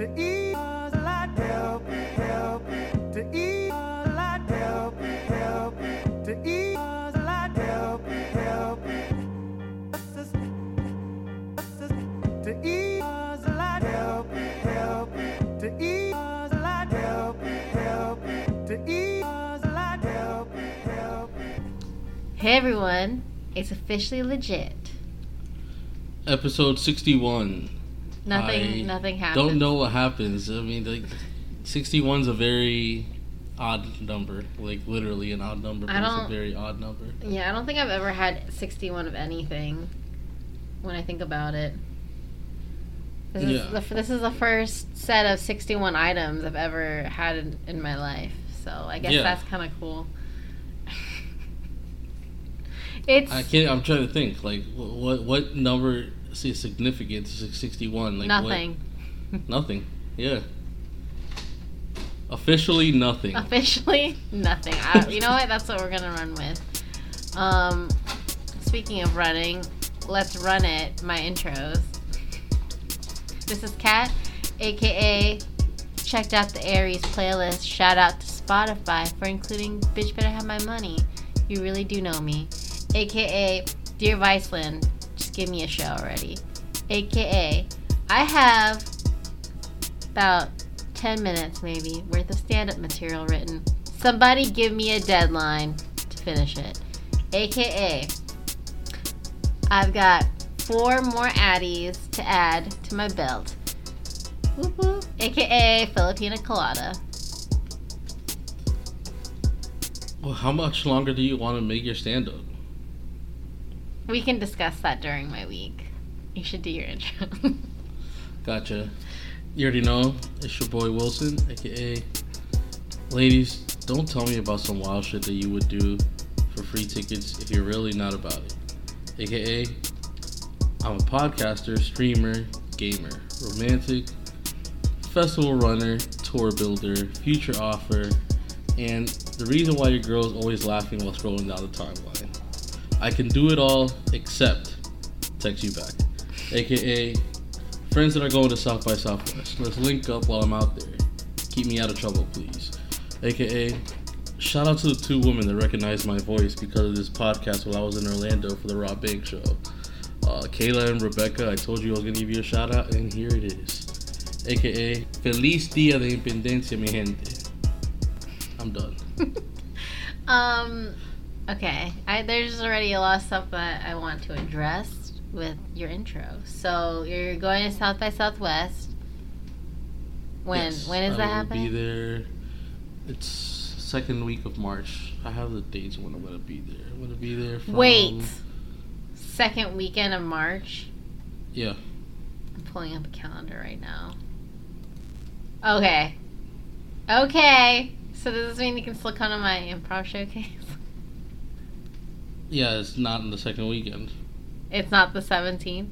to eat a lot, help me, help me, to eat a lot, help me, help me, to eat a lot, help me, help me. To eat a lot, help me, help me, to eat a lot, help me, help me, to eat a lot, help me, help me. Hey everyone, it's officially legit. Episode 61. Nothing, I nothing happens. Don't know what happens. I mean, like, 61's a very odd number. Like, literally an odd number, but I it's a don't- very odd number. Yeah, I don't think I've ever had 61 of anything. When I think about it, this is Yeah. the, this is the first set of 61 items I've ever had in, in my life. So I guess Yeah. that's kind of cool. it's I can't, I'm trying to think. Like, what what number is significant to 61? Like, what- nothing. nothing. Yeah. Officially nothing. Officially, nothing. I, you know what? That's what we're gonna run with. Um, speaking of running, let's run it. My intros. This is Kat, aka checked out the Aries playlist. Shout out to Spotify for including "Bitch Better Have My Money." You really do know me. AKA Dear Viceland, give me a show already. AKA I have about 10 minutes maybe worth of stand-up material written. Somebody give me a deadline to finish it. AKA I've got four more addies to add to my belt. Whoop. AKA Filipina colada. Well, how much longer do you want to make your stand up? We can discuss that during my week. You should do your intro. Gotcha. You already know it's your boy Wilson, aka. Ladies, don't tell me about some wild shit that you would do for free tickets if you're really not about it. AKA, I'm a podcaster, streamer, gamer, romantic, festival runner, tour builder, future offer, and the reason why your girl is always laughing while scrolling down the timeline. I can do it all except text you back. AKA, friends that are going to South by Southwest. Let's link up while I'm out there. Keep me out of trouble, please. AKA, shout out to the two women that recognized my voice because of this podcast while I was in Orlando for the Rob Banks show. Uh, Kayla and Rebecca, I told you I was gonna give you a shout out, and here it is. AKA, Feliz Dia de Independencia, mi gente. I'm done. um, okay. I, there's already a lot of stuff that I want to address with your intro. So you're going to South by Southwest. When Yes, when is I that happening? Be there. It's second week of March. I have the dates when I'm gonna be there. I'm gonna be there. From, Wait. Second weekend of March. Yeah. I'm pulling up a calendar right now. Okay. Okay. So does this mean you can still come to my improv showcase? Yeah, it's not in the second weekend. It's not the 17th.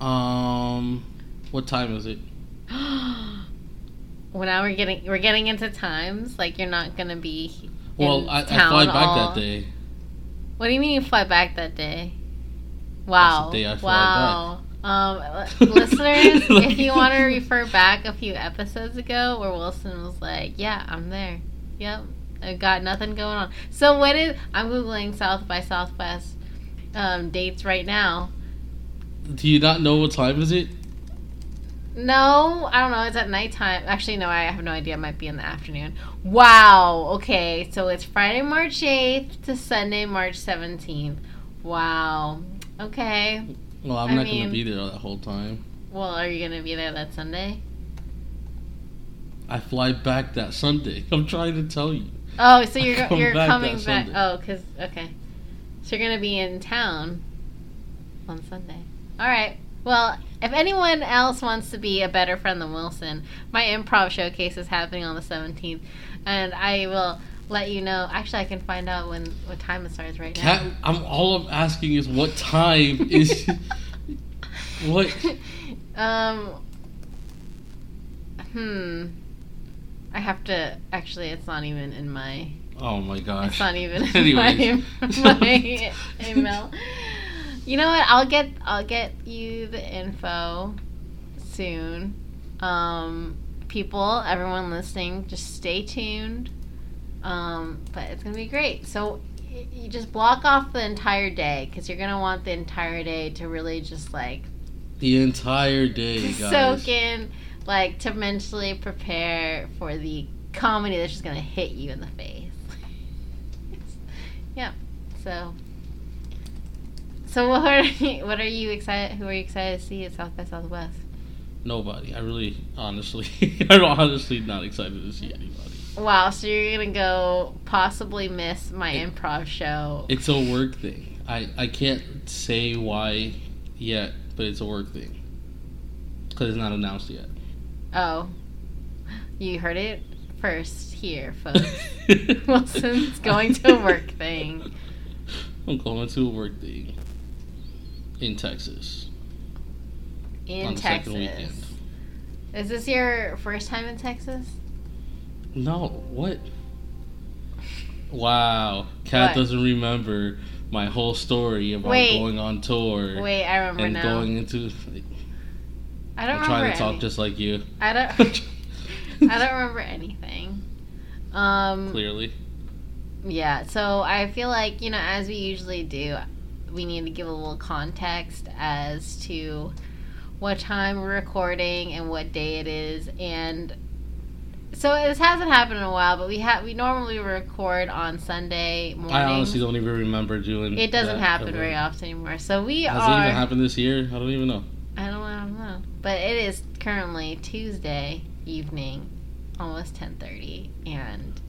Um, what time is it? well, now we're getting we're getting into times like you're not gonna be. Well, I, I fly back all- that day. What do you mean you fly back that day? Wow! day wow! Um, listeners, if you want to refer back a few episodes ago where Wilson was like, "Yeah, I'm there. Yep, I got nothing going on." So what is? I'm googling South by Southwest um, dates right now. Do you not know what time is it? No, I don't know. It's at nighttime. Actually, no, I have no idea. It might be in the afternoon. Wow. Okay, so it's Friday, March 8th to Sunday, March 17th. Wow. Okay. Well, I'm I not mean- gonna be there that whole time. Well, are you going to be there that Sunday? I fly back that Sunday. I'm trying to tell you. Oh, so you're you're back coming back. Oh, cuz okay. So you're going to be in town on Sunday. All right. Well, if anyone else wants to be a better friend than Wilson, my improv showcase is happening on the 17th, and I will let you know. Actually, I can find out when what time it starts right Kat, I'm all I'm asking is what time is what? um. Hmm. I have to. Actually, it's not even in my. Oh my gosh. It's not even in Anyways. my, my email. You know what? I'll get I'll get you the info soon. Um, people, everyone listening, just stay tuned. Um, but it's gonna be great. So you just block off the entire day because you're gonna want the entire day to really just like The entire day, guys. soak in, like to mentally prepare for the comedy that's just gonna hit you in the face. yeah. So. So what are you, what are you excited? Who are you excited to see at South by Southwest? Nobody. I really, honestly, I'm honestly not excited to see anybody. Wow, so you're gonna go possibly miss my It- improv show. It's a work thing. I I can't say why yet, but it's a work thing because it's not announced yet. Oh, you heard it first here, folks. Wilson's going to a work thing. I'm going to a work thing in Texas in on the second Texas. weekend. Is this your first time in Texas? No, what? Wow, Kat What? doesn't remember my whole story about Wait. going on tour Wait, I remember and now. going into. I don't remember. trying to talk any- just like you. I don't. I don't remember anything. Um. Clearly, Yeah. So I feel like you know, as we usually do, we need to give a little context as to what time we're recording and what day it is, and so this hasn't happened in a while. But we have we normally record on Sunday morning. I honestly don't even remember doing. It doesn't happen ever. very often anymore. So we Has are. it even happened this year? I don't even know. Don't, know. But it is currently Tuesday evening, almost 10:30 and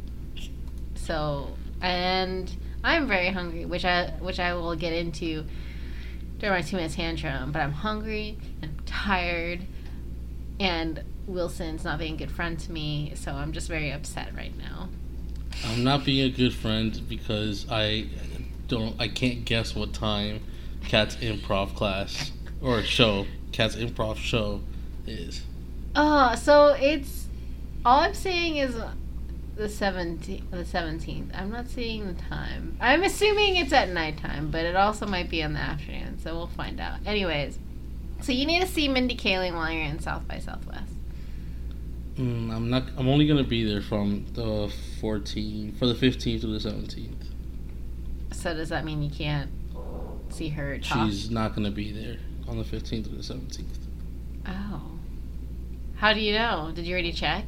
so and I'm very hungry, which I which I will get into during my 2 minutes tantrum, but I'm hungry and I'm tired and Wilson's not being a good friend to me, so I'm just very upset right now. I'm not being a good friend because I don't. I can't guess what time Kat's improv class or show, Kat's improv show, is. Oh, so it's all I'm saying is the 17th, the 17th. I'm not seeing the time. I'm assuming it's at nighttime, but it also might be in the afternoon, so we'll find out. Anyways, so you need to see Mindy Kaling while you're in South by Southwest. Mm, I'm not. I'm only gonna be there from the 14th for the 15th to the 17th. So does that mean you can't see her talk? She's not gonna be there on the 15th to the 17th. Oh. How do you know? Did you already check?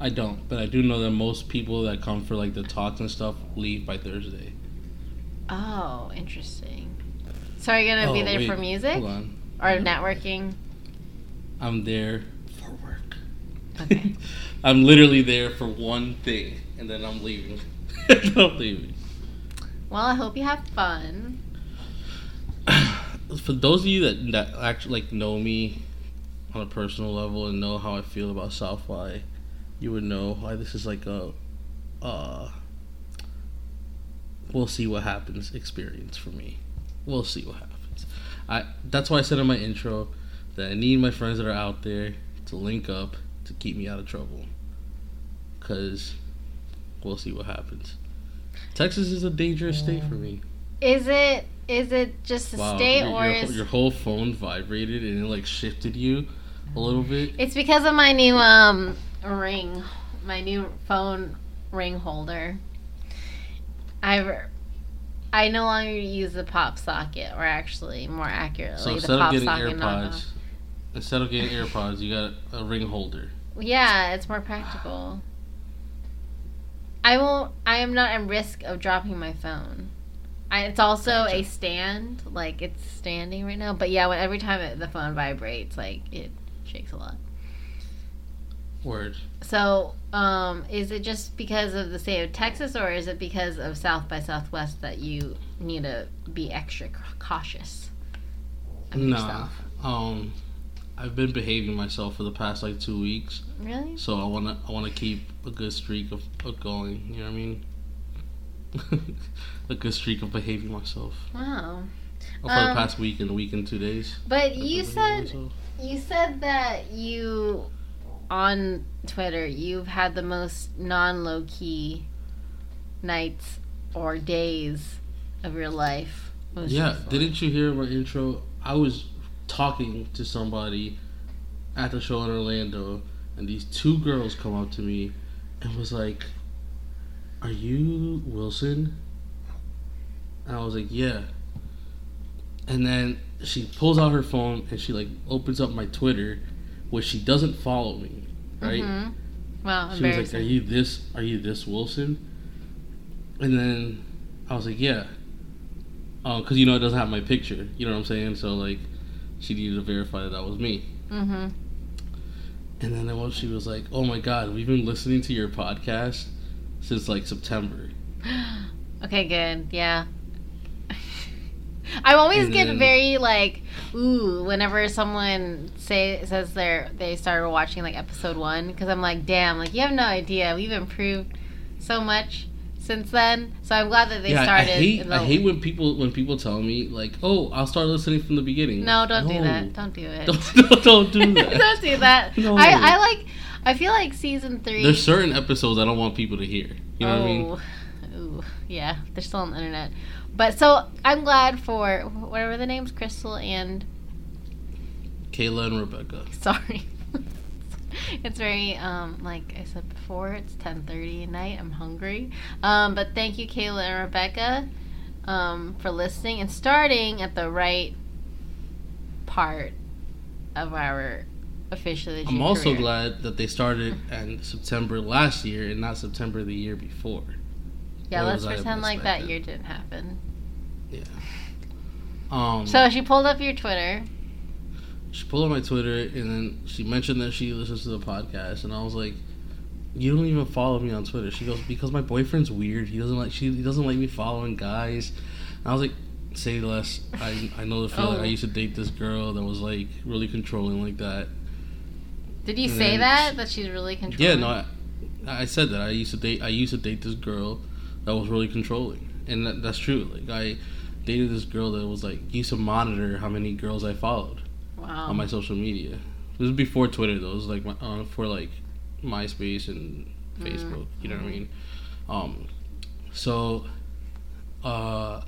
I don't, but I do know that most people that come for like the talks and stuff leave by Thursday. Oh, interesting. So are you gonna be Oh, there wait, for music Hold on. or mm-hmm. networking? I'm there for work. Okay. I'm literally there for one thing, and then I'm leaving. I'm leaving. Well, I hope you have fun. For those of you that that actually like know me on a personal level and know how I feel about South by, you would know why this is like a, uh, we'll see what happens experience for me. We'll see what happens. I that's why I said in my intro that I need my friends that are out there to link up to keep me out of trouble. Cause we'll see what happens. Texas is a dangerous state for me. Is it is it just a Wow, state your, or your, is your whole phone vibrated and it like shifted you a little bit. it's because of my new um ring, my new phone ring holder. I I no longer use the pop socket, or actually, more accurately, So the instead of pop getting socket. AirPods, instead of getting AirPods, you got a ring holder. Yeah, it's more practical. I won't. I am not at risk of dropping my phone. I, it's also Gotcha. a stand, like it's standing right now. But yeah, when, every time it, the phone vibrates, like it shakes a lot. Word. So, um, is it just because of the state of Texas, or is it because of South by Southwest that you need to be extra cautious? of Nah. yourself? Um, I've been behaving myself for the past like two weeks, Really? so I wanna I wanna keep a good streak of, of going. You know what I mean? a good streak of behaving myself Wow. for the Um, past week and a week and two days. But you said myself. You said that you, on Twitter, you've had the most non low key nights or days of your life. Yeah, didn't you hear my intro? I was talking to somebody at the show in Orlando, and these two girls come up to me and was like, "Are you Wilson?" And I was like, "Yeah." And then she pulls out her phone and she like opens up my Twitter, which she doesn't follow me, right? Mhm. Well, She was like, "Are you this? Are you this Wilson?" And then I was like, "Yeah," because you know it doesn't have my picture. You know what I'm saying? So like, she needed to verify that that was me. mm-hmm. And then when she was like, "Oh my God, we've been listening to your podcast since like September." Okay, good. Yeah. I always get then- very like ooh whenever someone say says they're they started watching like episode one because I'm like damn like you have no idea we've improved so much since then so I'm glad that they yeah, started. I hate I hate when people when people tell me like, "Oh, I'll start listening from the beginning." no, don't do that. Don't do it. Don't, don't, don't do that. don't do that. No. I I like. I feel like season three. There's certain episodes I don't want people to hear. You know what I mean? Oh, ooh, yeah, they're still on the internet. But so I'm glad for whatever the names, Crystal and Kayla and Rebecca. sorry. it's very um like I said before, it's 10:30 at night. I'm hungry. Um, but thank you, Kayla and Rebecca, um, for listening and starting at the right part of our officially. I'm also glad that they started in September last year and not September the year before. Yeah, Or let's pretend like that mistaken? year didn't happen. Yeah. Um. So she pulled up your Twitter. she pulled up my Twitter and then she mentioned that she listens to the podcast and I was like, "You don't even follow me on Twitter." She goes, "Because my boyfriend's weird. He doesn't like she he doesn't like me following guys." And I was like, "Say less. I I know the feeling. Oh. I used to date this girl that was like really controlling like that." Did you And say that she- that she's really controlling? Yeah, no, I, I said that I used to date. I used to date this girl that was really controlling, and that, that's true. Like I dated this girl that was like used to monitor how many girls I followed Wow. on my social media. This was before Twitter though. It was like my, uh, for like MySpace and Facebook. You know what I mean? Um, so, uh,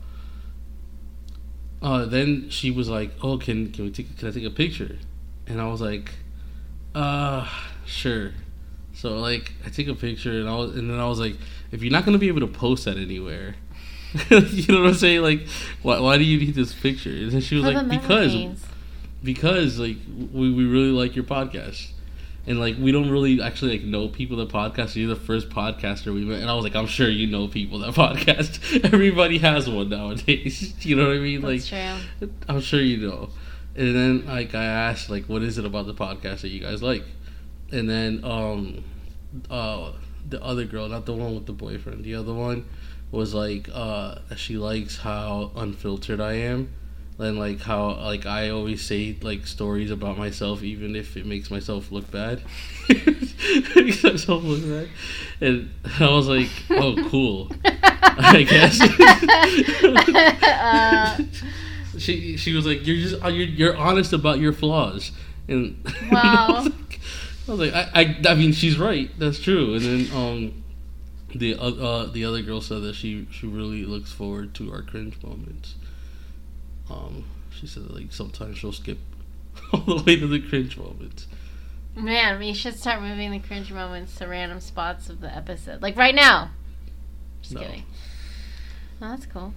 uh, then she was like, "Oh, can can we take can I take a picture?" And I was like, "Uh, sure." So like, I take a picture, and I was, and then I was like, "If you're not gonna be able to post that anywhere." you know what I'm saying? Like, why, why do you need this picture? And she was For like, because because like we, we really like your podcast. And like we don't really actually like know people that podcast. You're the first podcaster we met and i was like i'm sure you know people that podcast. Everybody has one nowadays. You know what i mean? That's like true. i'm sure you know. And then like i asked like what is it about the podcast that you guys like? And then um uh the other girl not the one with the boyfriend the other one was like uh she likes how unfiltered i am and like how like I always say like stories about myself even if it makes myself look bad. makes myself look bad. And I was like, oh cool. I guess. Uh, she she was like, you're just uh, you're you're honest about your flaws. And Wow. I was like, I, was like I, I I mean she's right. That's true. And then um the uh, the other girl said that she she really looks forward to our cringe moments. Um, she said that, like sometimes she'll skip all the way to the cringe moments. Man, we should start moving the cringe moments to random spots of the episode. Like right now. Just No. kidding. Oh, that's cool.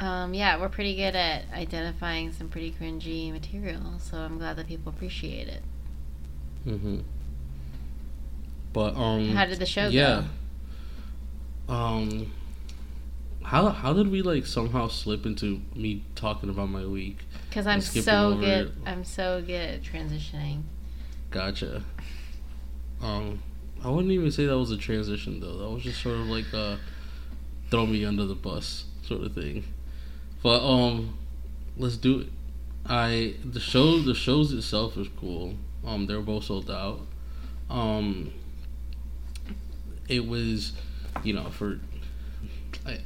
Um, yeah, we're pretty good at identifying some pretty cringy material, so I'm glad that people appreciate it. Mm-hmm. But um, How did the show go? yeah. go? Um, how how did we like somehow slip into me talking about my week? Because I'm so good. it. I'm so good at transitioning. Gotcha. Um, I wouldn't even say that was a transition though. That was just sort of like a throw me under the bus sort of thing. But um, let's do it. I the show the shows itself is cool. Um, they're both sold out. Um, it was, you know, for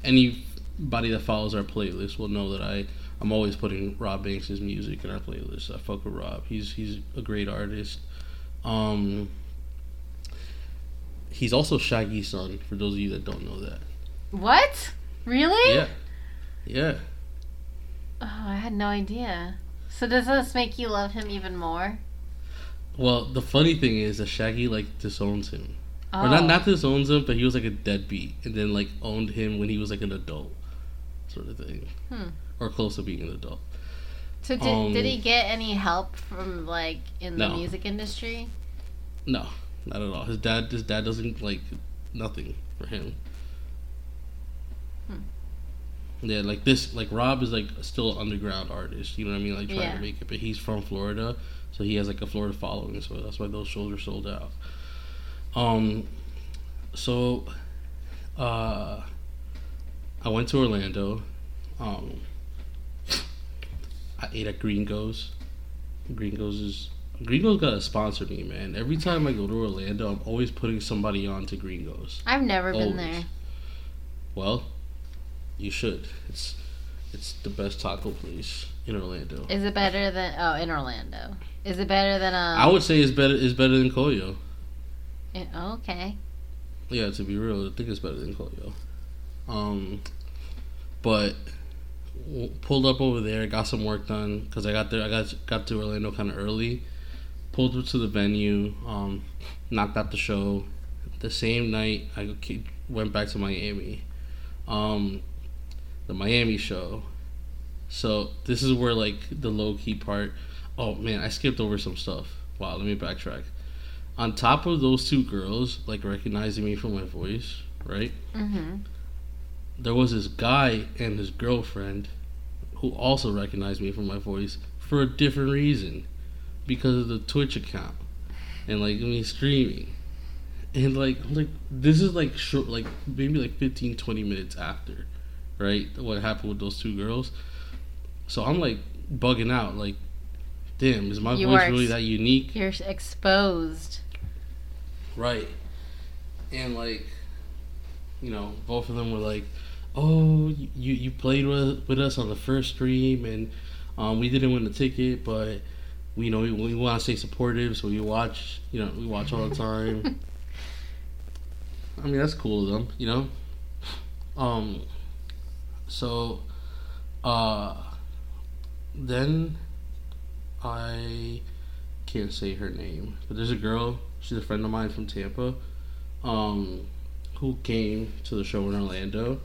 anybody that follows our playlist will know that I I'm always putting Rob Banks' music in our playlist. I fuck with Rob. He's he's a great artist. Um, he's also Shaggy's son. For those of you that don't know that, What? Really? yeah, yeah. Oh, I had no idea. So does this make you love him even more? Well, the funny thing is that Shaggy like disowns him, Oh. or not not owns him, but he was like a deadbeat, and then like owned him when he was like an adult, sort of thing, Hmm. or close to being an adult. So did, um, did he get any help from like in the No. music industry? No, not at all. His dad, his dad doesn't like nothing for him. Hmm. Yeah, like this, like Rob is like still an underground artist. You know what I mean? Like trying Yeah. to make it, but he's from Florida, so he has like a Florida following. So that's why those shows are sold out. Um, so, uh, I went to Orlando. Um, I ate at Gringos. Gringos is Gringos gotta sponsor me, man. Every time I go to Orlando, I'm always putting somebody on to Gringos. I've never been there. Well, you should. It's it's the best taco place in Orlando. Is it better than oh in Orlando? Is it better than um? I would say it's better. It's better than Koyo. Okay. Yeah, to be real, I think it's better than Koyo. Um, but w- pulled up over there, got some work done because I got there. I got got to Orlando kind of early. Pulled up to the venue, um, knocked out the show. The same night, I went back to Miami. Um, the Miami show. So this is where like the low key part. Oh man, I skipped over some stuff. Wow, let me backtrack on top of those two girls like recognizing me from my voice, right? Mm-hmm. There was this guy and his girlfriend who also recognized me from my voice for a different reason because of the Twitch account and like me streaming. And like like this is like short like maybe like 15 20 minutes after, right? What happened with those two girls. So I'm like bugging out like damn, is my You voice are really that unique? You're exposed. Right. And like, you know, both of them were like, "Oh, you you played with with us on the first stream, and um, we didn't win the ticket, but we you know we, we want to stay supportive, so we watch. You know, we watch all the time. I mean, that's cool of them, you know. Um. So, uh, then I can't say her name, but there's a girl. She's a friend of mine from Tampa, um, who came to the show in Orlando,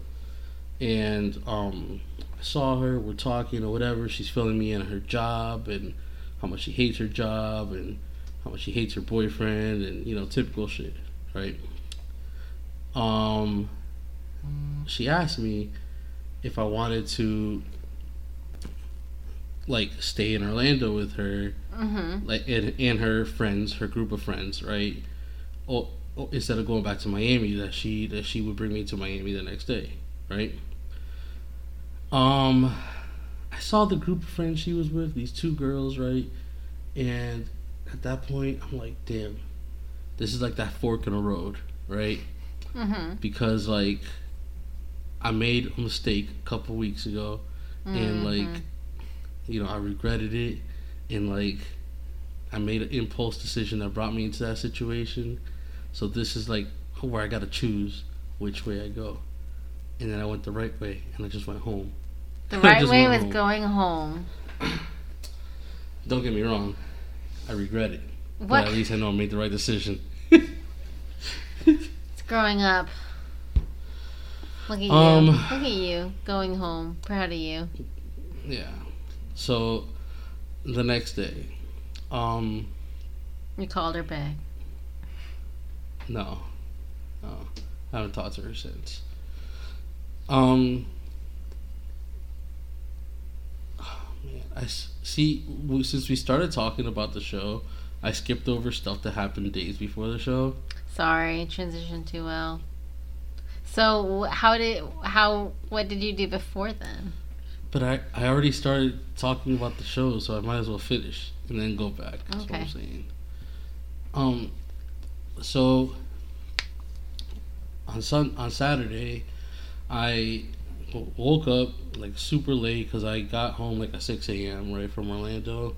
and um, I saw her. We're talking or whatever. She's filling me in on her job and how much she hates her job and how much she hates her boyfriend and you know typical shit, right? Um, she asked me if I wanted to like stay in Orlando with her Mm-hmm. like and, and her friends, her group of friends, right? Or, or instead of going back to Miami, that she that she would bring me to Miami the next day, right? Um, I saw the group of friends she was with, these two girls, right? And at that point, I'm like, damn, this is like that fork in the road, right? Mm-hmm. Because like, I made a mistake a couple weeks ago, and like Mhm. You know i regretted it and like i made an impulse decision that brought me into that situation so this is like where i gotta choose which way i go and then i went the right way and i just went home the right way was home. going home. don't get me wrong i regret it What? but at least i know i made the right decision It's growing up. Look at you. Um, Look at you going home. Proud of you. yeah so the next day um You called her back. No, no, I haven't talked to her since. Um, oh, man, I see. Since we started talking about the show, I skipped over stuff that happened days before the show. Sorry, transitioned too well. So how did how what did you do before then? But I, I already started talking about the show, so I might as well finish and then go back. That's what I'm saying. Um, so on sun on Saturday, I w- woke up like super late because I got home like at six a.m. right from Orlando.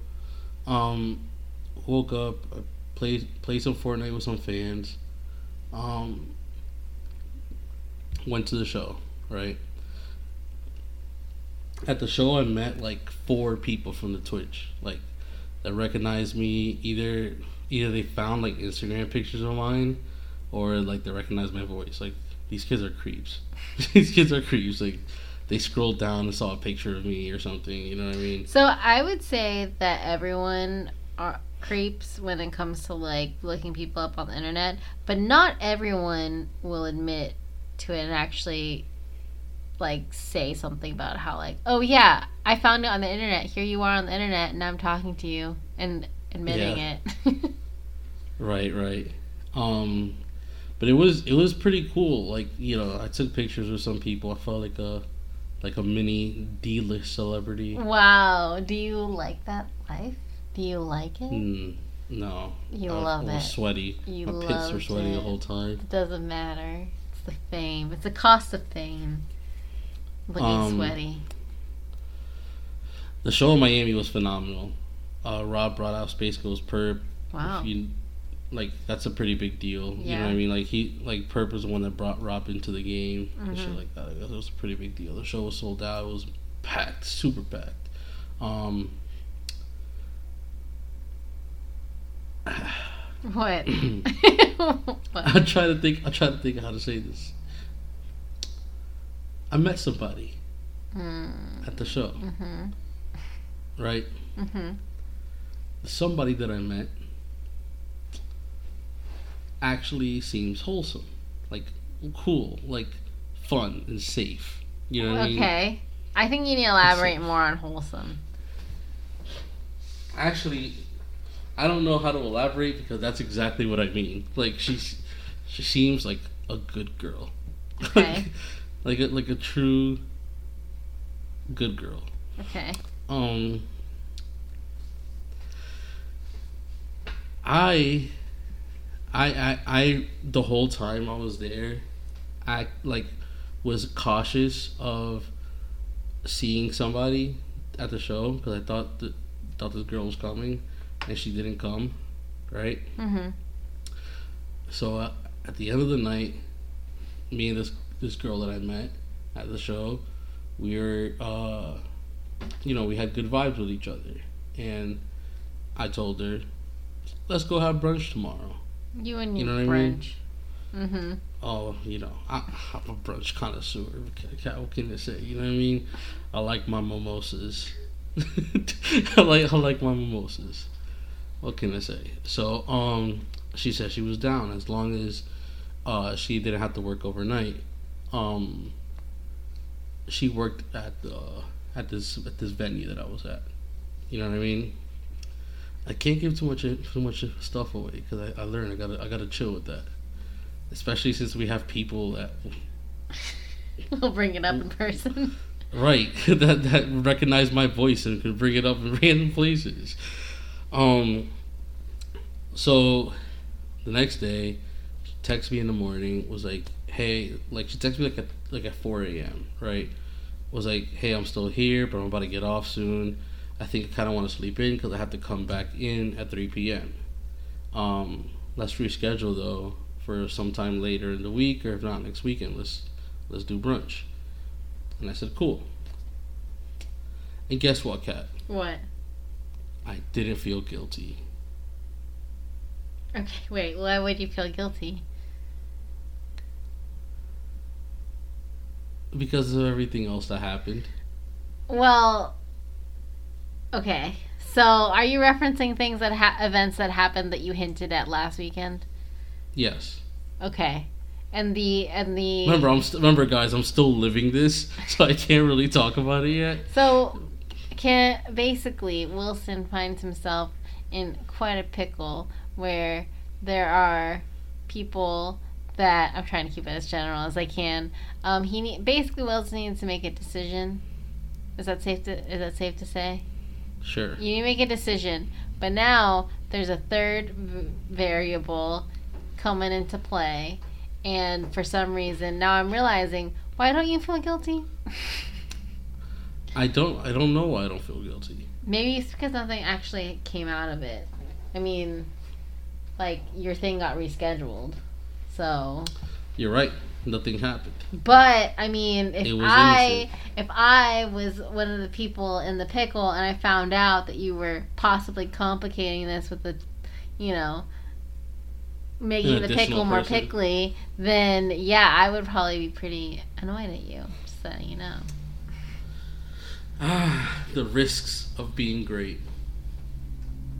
Um, woke up, I played played some Fortnite with some fans. Um, went to the show, right? At the show, I met like four people from the Twitch, like that recognized me either either they found like Instagram pictures of mine, or like they recognized my voice. Like these kids are creeps. these kids are creeps. Like they scrolled down and saw a picture of me or something. You know what I mean? So I would say that everyone are creeps when it comes to like looking people up on the internet, but not everyone will admit to it and actually like say something about how like, oh yeah, I found it on the internet. Here you are on the internet, and I'm talking to you and admitting Yeah. it. Right, right. Um, but it was it was pretty cool. Like you know, I took pictures with some people. I felt like a like a mini D list celebrity. wow, do you like that life? Do you like it? Mm, no, You I, love I it. sweaty. You My pits were sweaty the whole time. It doesn't matter. It's the fame. It's the cost of fame. Looking Um, sweaty. The show in Miami was phenomenal. Uh, Rob brought out SpaceGhostPurrp. Wow. You, like that's a pretty big deal. Yeah. You know what I mean? Like he like Purrp was the one that brought Rob into the game and shit Mhm. like that. It was a pretty big deal. The show was sold out. It was packed, super packed. Um, What? I try to think. I try to think how to say this. I met somebody Mm, at the show, mhm. right? Mhm. Somebody that I met actually seems wholesome, like cool, like fun and safe. You know what I mean? Okay. I think you need to elaborate more on wholesome. Actually, I don't know how to elaborate because that's exactly what I mean. Like she's, she seems like a good girl. Okay. like a, like a true good girl. Okay. um I I I I the whole time I was there I like was cautious of seeing somebody at the show because I thought that thought this girl was coming and she didn't come right Mhm. so uh, at the end of the night me and this this girl that I met at the show we were uh you know we had good vibes with each other. And I told her let's go have brunch tomorrow. You and You your know what I mean? brunch. Mhm. oh you know I, I'm a brunch connoisseur. What can- what can I say? You know what I mean? I like my mimosas. I like I like my mimosas. What can I say? So um she said she was down as long as uh she didn't have to work overnight um she worked at the at this at this venue that I was at. You know what I mean? I can't give too much too much stuff away because I, I learned I gotta I gotta chill with that. Especially since we have people that We'll bring it up in person. right that that recognize my voice and could bring it up in random places. Um so the next day text me in the morning was like hey like she texted me like at like at 4 a.m right was like hey i'm still here but i'm about to get off soon i think i kind of want to sleep in because i have to come back in at 3 p.m um let's reschedule though for sometime later in the week or if not next weekend let's let's do brunch and i said cool and guess what kat What? i didn't feel guilty Okay, wait. Why would you feel guilty? Because of everything else that happened Well, okay. So, are you referencing things that ha- events that happened that you hinted at last weekend? yes Okay. And the and the remember i'm st- remember guys i'm still living this so i can't really talk about it yet So, can basically Wilson finds himself in quite a pickle where there are people that I'm trying to keep it as general as I can. Um, he need, basically Wells needs to make a decision. Is that safe to is that safe to say? sure You need to make a decision, but now there's a third v- variable coming into play, and for some reason now I'm realizing why don't you feel guilty? i don't i don't know why i don't feel guilty Maybe it's because nothing actually came out of it. I mean, like your thing got rescheduled, so. you're right nothing happened But I mean, if I if I was one of the people in the pickle and I found out that you were possibly complicating this with the, you know, making the pickle more person. pickly, then yeah, I would probably be pretty annoyed at you. Just so you know. Ah, the risks of being great.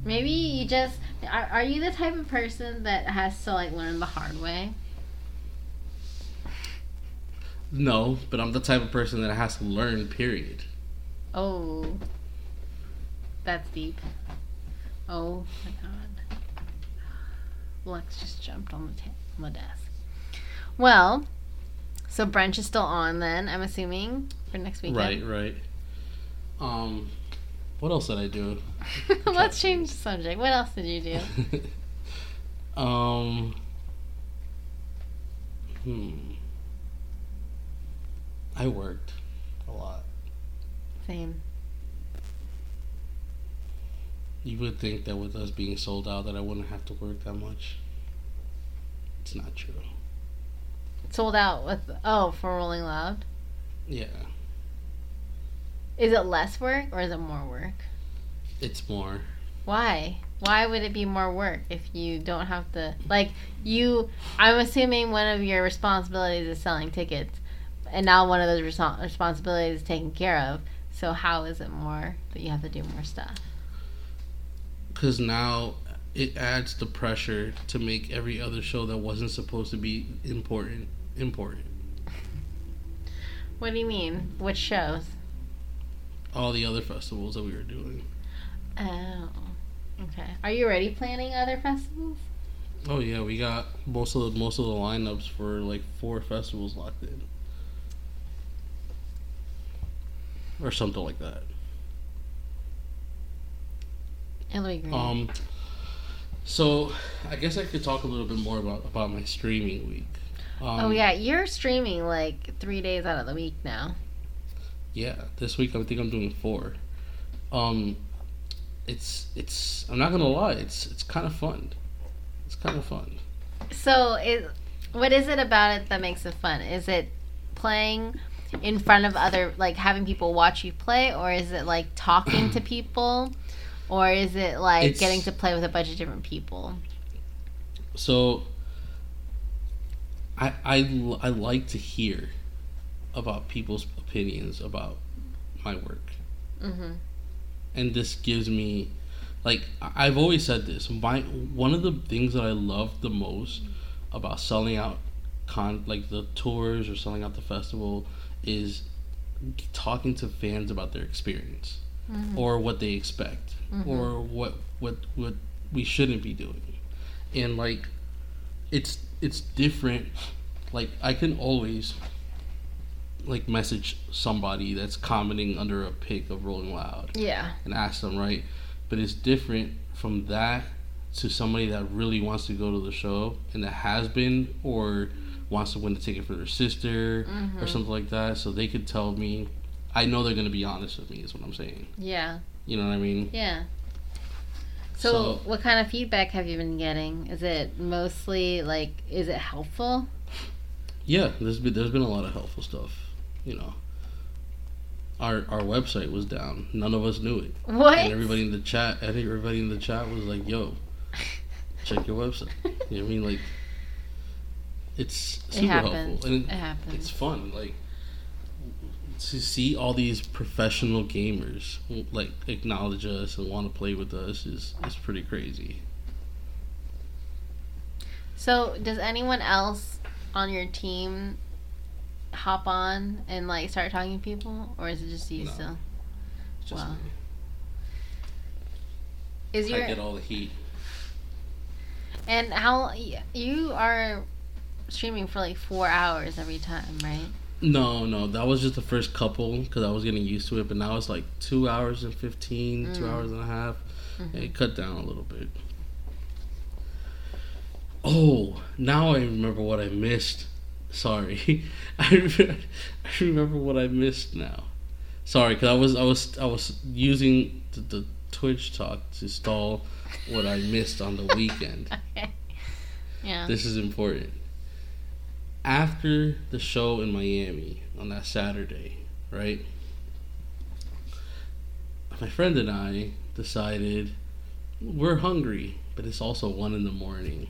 Maybe you just are, are you the type of person that has to like learn the hard way? No, but I'm the type of person that has to learn. Period. Oh, that's deep. Oh my god. Lex just jumped on the, ta- on the desk. Well, so brunch is still on then, I'm assuming, for next weekend. Right, right. Um, what else did I do? Let's change the subject. What else did you do? um. Hmm. I worked a lot. Same. You would think that with us being sold out that I wouldn't have to work that much. It's not true. Sold out with, oh, for Rolling Loud? Yeah, Is it less work or is it more work? it's more. Why? Why would it be more work if you don't have to like you I'm assuming one of your responsibilities is selling tickets and now one of those reso- responsibilities is taken care of. So how is it more that you have to do more stuff? Because now it adds the pressure to make every other show that wasn't supposed to be important important. What do you mean? Which shows? All the other festivals that we were doing. Oh. Okay. Are you already planning other festivals? Oh yeah, we got most of the most of the lineups for like four festivals locked in, or something like that. It'll be great. Um, so I guess I could talk a little bit more about about my streaming week. Um, oh yeah, you're streaming like three days out of the week now. Yeah. This week I think I'm doing four. Um, it's it's I'm not gonna lie, it's it's kind of fun. It's kind of fun. So, is what is it about it that makes it fun? Is it playing in front of other, like having people watch you play, or is it like talking to people, or is it like It's- getting to play with a bunch of different people? So I I I like to hear about people's opinions about my work. Mm-hmm. And this gives me like I've always said this. My one of the things that I love the most about selling out con like the tours or selling out the festival is talking to fans about their experience Mhm. or what they expect Mhm. or what what what we shouldn't be doing and like it's it's different like i can always like message somebody that's commenting under a pic of rolling loud Yeah. and ask them right but it's different from that to somebody that really wants to go to the show and that has been or wants to win a ticket for their sister or Mhm. something like that so they could tell me i know they're going to be honest with me is what i'm saying Yeah. you know what i mean Yeah. So, So- what kind of feedback have you been getting? Is it mostly like, is it helpful? Yeah, there's been there's been a lot of helpful stuff. You know, our our website was down. None of us knew it, What? and everybody in the chat, and everybody in the chat was like, "Yo, check your website." You know what I mean? Like, it's it super happens. helpful, and It happens. it's fun. Like to see all these professional gamers like acknowledge us and want to play with us is is pretty crazy. So, does anyone else on your team hop on and like start talking to people, or is it just you No. still? Just Wow. me. Is I get all the heat. and how you are streaming for like four hours every time, right? No, no, that was just the first couple because I was getting used to it. But now it's like two hours and 15, two Mm. hours and a half. Mhm. It cut down a little bit. Oh, now I remember what I missed. Sorry, I re- I remember what I missed now. Sorry, because I was I was I was using the, the Twitch talk to stall what I missed on the weekend. Okay. Yeah. This is important. After the show in Miami on that Saturday, right? My friend and I decided we're hungry, but it's also one in the morning.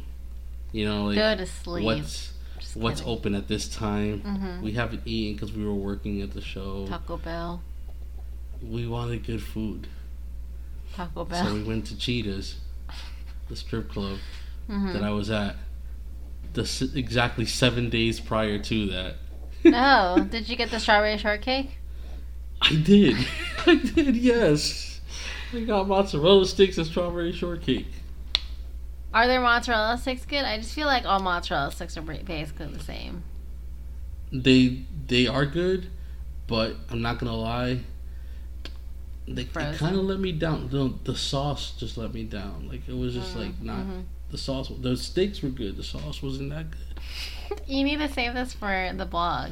You know, like Go to sleep. what's what's kidding. open at this time? Mhm. We haven't eaten because we were working at the show. Taco Bell. We wanted good food, Taco Bell. so we went to Cheetahs, the strip club Mhm. that I was at. The s- exactly seven days prior to that, oh, did you get the strawberry shortcake? I did. I did. Yes, I got mozzarella sticks and strawberry shortcake. Are there mozzarella sticks good? I just feel like all mozzarella sticks are basically the same. They they are good, but I'm not gonna lie. They, kind of let me down. The, the sauce just let me down. Like it was just like not Mhm. the sauce. The steaks were good. The sauce wasn't that good. You need to save this for the blog.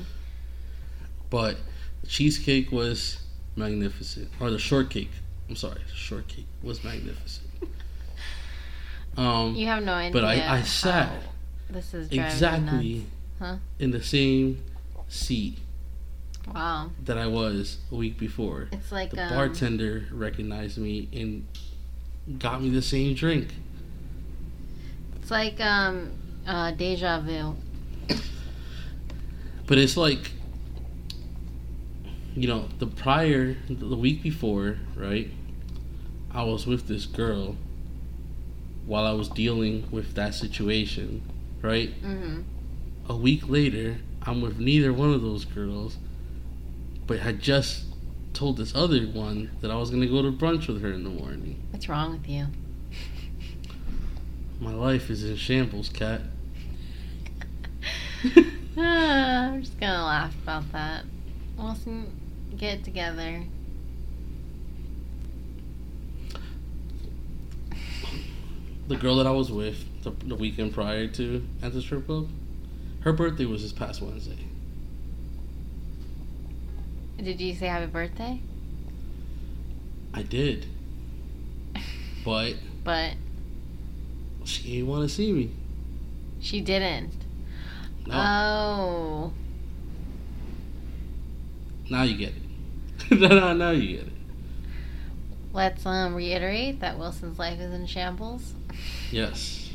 But the cheesecake was magnificent. Or the shortcake. I'm sorry, the shortcake was magnificent. Um, You have no idea. but I, I sat This is exactly. Huh? in the same seat Wow. that I was a week before. It's like The um, bartender recognized me and got me the same drink. It's like um, uh, deja vu. But it's like, you know, the prior, the week before, right? I was with this girl while I was dealing with that situation, right? hmm A week later, I'm with neither one of those girls, but had just told this other one that I was going to go to brunch with her in the morning. What's wrong with you? My life is in shambles, Kat. Ah, I'm just gonna laugh about that. We'll soon get together. The girl that I was with the, the weekend prior to at the strip club, her birthday was this past Wednesday. Did you say happy birthday? I did, but But she didn't want to see me. she didn't. No, Oh. now you get it. now, you get it. Let's um reiterate that Wilson's life is in shambles. Yes.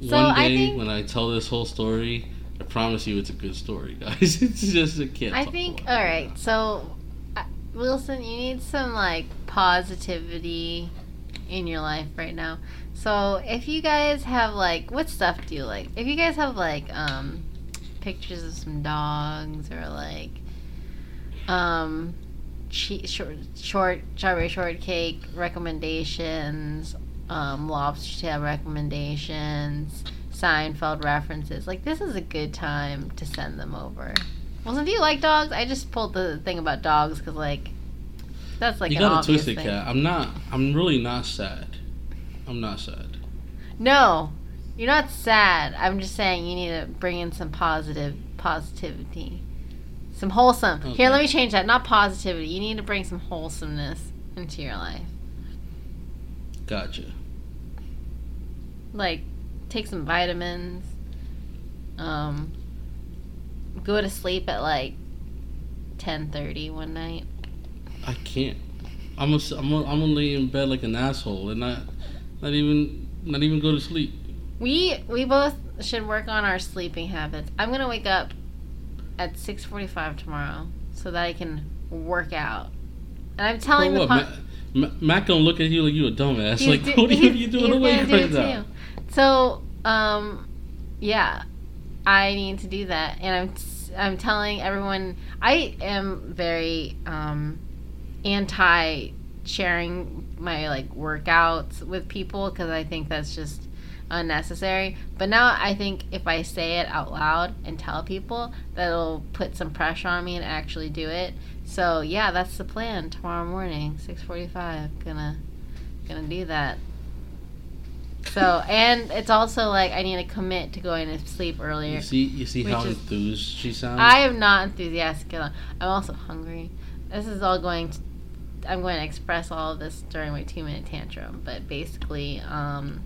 So, One I day think- when I tell this whole story, I promise you it's a good story, guys. it's just I can't. I think All right, right. So uh, Wilson, you need some like positivity in your life right now. So if you guys have like what stuff do you like? If you guys have like um pictures of some dogs or like um che- short short strawberry shortcake recommendations, um lobster tail recommendations, Seinfeld references. Like this is a good time to send them over. Well, if you like dogs, I just pulled the thing about dogs because like that's like you an got a twisted thing. Kat. I'm not. I'm really not sad. I'm not sad. No, you're not sad. I'm just saying you need to bring in some positive positivity, some wholesome. Here, let me change that. Not positivity. You need to bring some wholesomeness into your life. Gotcha. Like, take some vitamins. Um, go to sleep at like ten thirty one night. I can't. I'm gonna, I'm gonna, I'm gonna lay in bed like an asshole and not, not even, not even go to sleep. We we both should work on our sleeping habits. I'm gonna wake up at 6:45 tomorrow so that I can work out. And I'm telling For the what? Ma- Ma- Mac gonna look at you like you a dumbass. He's like, do- what are you doing awake do right now? too. So, um, yeah, I need to do that, and I'm I'm telling everyone I am very um anti sharing my like workouts with people because I think that's just unnecessary. But now I think if I say it out loud and tell people, that'll put some pressure on me and actually do it. So yeah, that's the plan. Tomorrow morning, six forty-five. Gonna gonna do that. So and it's also like I need to commit to going to sleep earlier. You see, you see how enthused she sounds. I am not enthusiastic. at all. I'm also hungry. This is all going to. I'm going to express all of this during my two minute tantrum, but basically, um,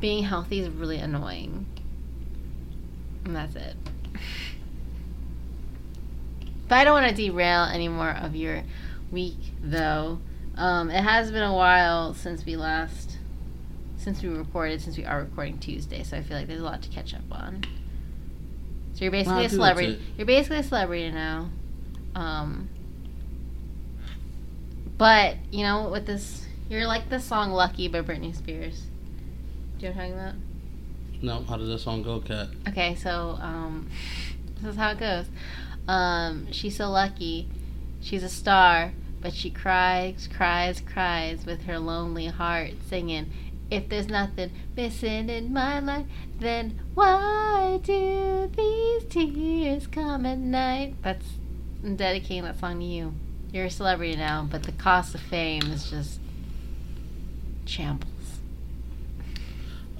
being healthy is really annoying. And that's it. But I don't want to derail any more of your week, though. Um, it has been a while since we last, since we recorded, since we are recording Tuesday, so I feel like there's a lot to catch up on. So you're basically Well, a celebrity. You're basically a celebrity now. Um, but you know, with this, you're like the song "Lucky" by Britney Spears. Do you know what I'm talking about? No, how does this song go, Kat? Okay, so um, this is how it goes. Um, she's so lucky. She's a star, but she cries, cries, cries with her lonely heart, singing, If there's nothing missing in my life, then why do these tears come at night? That's I'm dedicating that song to you. You're a celebrity now, but the cost of fame is just shambles.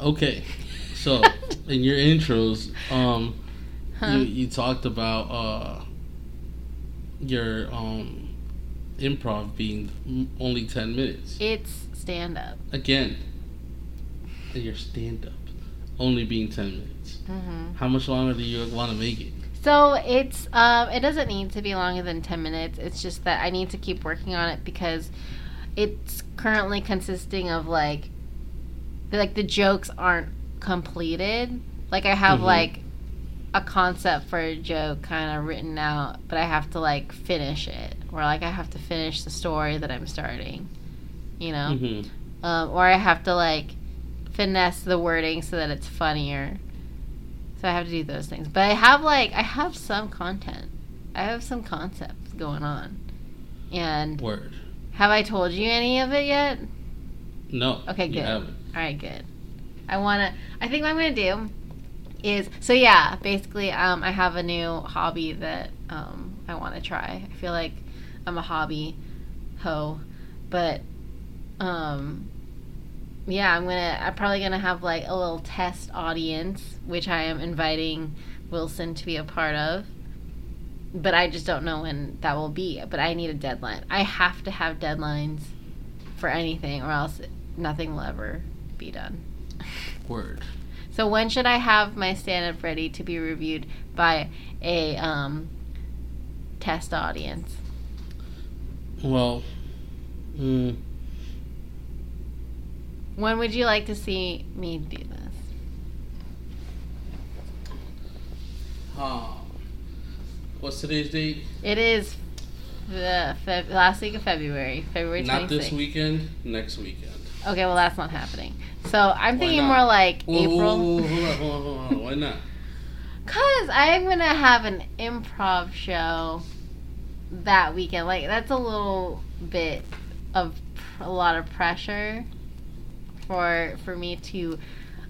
Okay, so in your intros, um, Huh? you, you talked about uh, your um, improv being only 10 minutes. It's stand up. Again, your stand up only being 10 minutes. Mm-hmm. How much longer do you want to make it? So it's um, it doesn't need to be longer than ten minutes. It's just that I need to keep working on it because it's currently consisting of like like the jokes aren't completed. Like I have Mhm. like a concept for a joke kind of written out, but I have to like finish it, or like I have to finish the story that I'm starting. You know, hmm um, or I have to like finesse the wording so that it's funnier. So I have to do those things. But I have like I have some content. I have some concepts going on. And Word. have I told you any of it yet? No. Okay, you good. All right, good. I want to I think what I'm to do is so yeah, basically um I have a new hobby that um I want to try. I feel like I'm a hobby hoe, but um yeah, I'm gonna. I'm probably gonna have like a little test audience, which I am inviting Wilson to be a part of. But I just don't know when that will be. But I need a deadline. I have to have deadlines for anything, or else nothing will ever be done. Word. So when should I have my stand-up ready to be reviewed by a um, test audience? Well, mm, When would you like to see me do this? uh, what's today's date? It is the Feb- last week of February, February 26th. Not this weekend. Next weekend. Okay, well that's not happening. So I'm Why thinking not? more like Whoa, April. Whoa, whoa, hold on, hold on, hold on. Why not? Cause I'm gonna have an improv show that weekend. Like that's a little bit of pr- a lot of pressure for for me to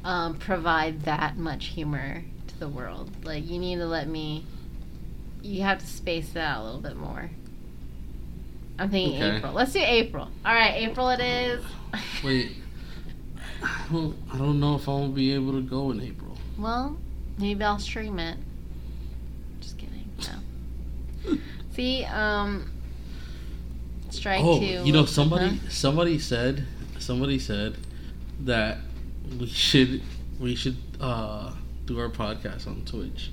um, provide that much humor to the world. Like you need to let me. You have to space it out a little bit more. I'm thinking Okay. April. Let's do April. All right, April it is. Wait. I don't, I don't know if I'll be able to go in April. Well, maybe I'll stream it. Just kidding. No. See, um, strike oh, two. you know somebody huh? somebody said somebody said that we should we should uh do our podcast on Twitch.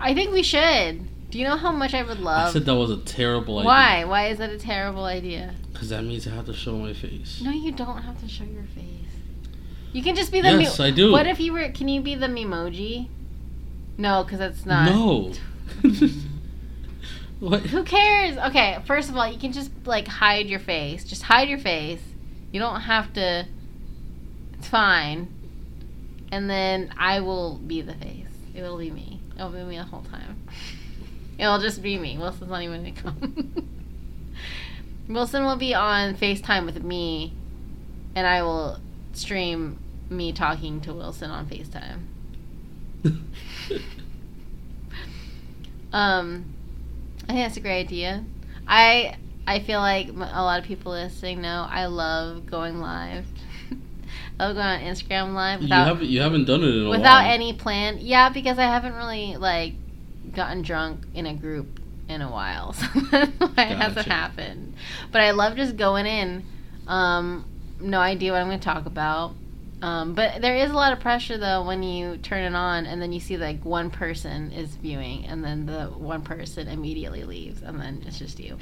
I think we should. Do you know how much I would love? I said that was a terrible idea. Why? Why is that a terrible idea? Because that means I have to show my face. No, you don't have to show your face. You can just be the. Yes, I do. What if you were? Can you be the memoji? No, because that's not. No. what? Who cares? Okay, first of all, you can just like hide your face. Just hide your face. You don't have to. It's fine. And then I will be the face. It will be me. It'll be me the whole time. It'll just be me. Wilson's not even gonna come. Wilson will be on FaceTime with me, and I will stream me talking to Wilson on FaceTime. Um, I think that's a great idea. I I feel like a lot of people listening know I love going live. I love going on Instagram live you haven't you haven't done it in a without while. any plan. Yeah, because I haven't really like gotten drunk in a group in a while, so why it hasn't happened. But I love just going in. Um, no idea what I'm going to talk about. Um, but there is a lot of pressure though when you turn it on and then you see like one person is viewing and then the one person immediately leaves and then it's just you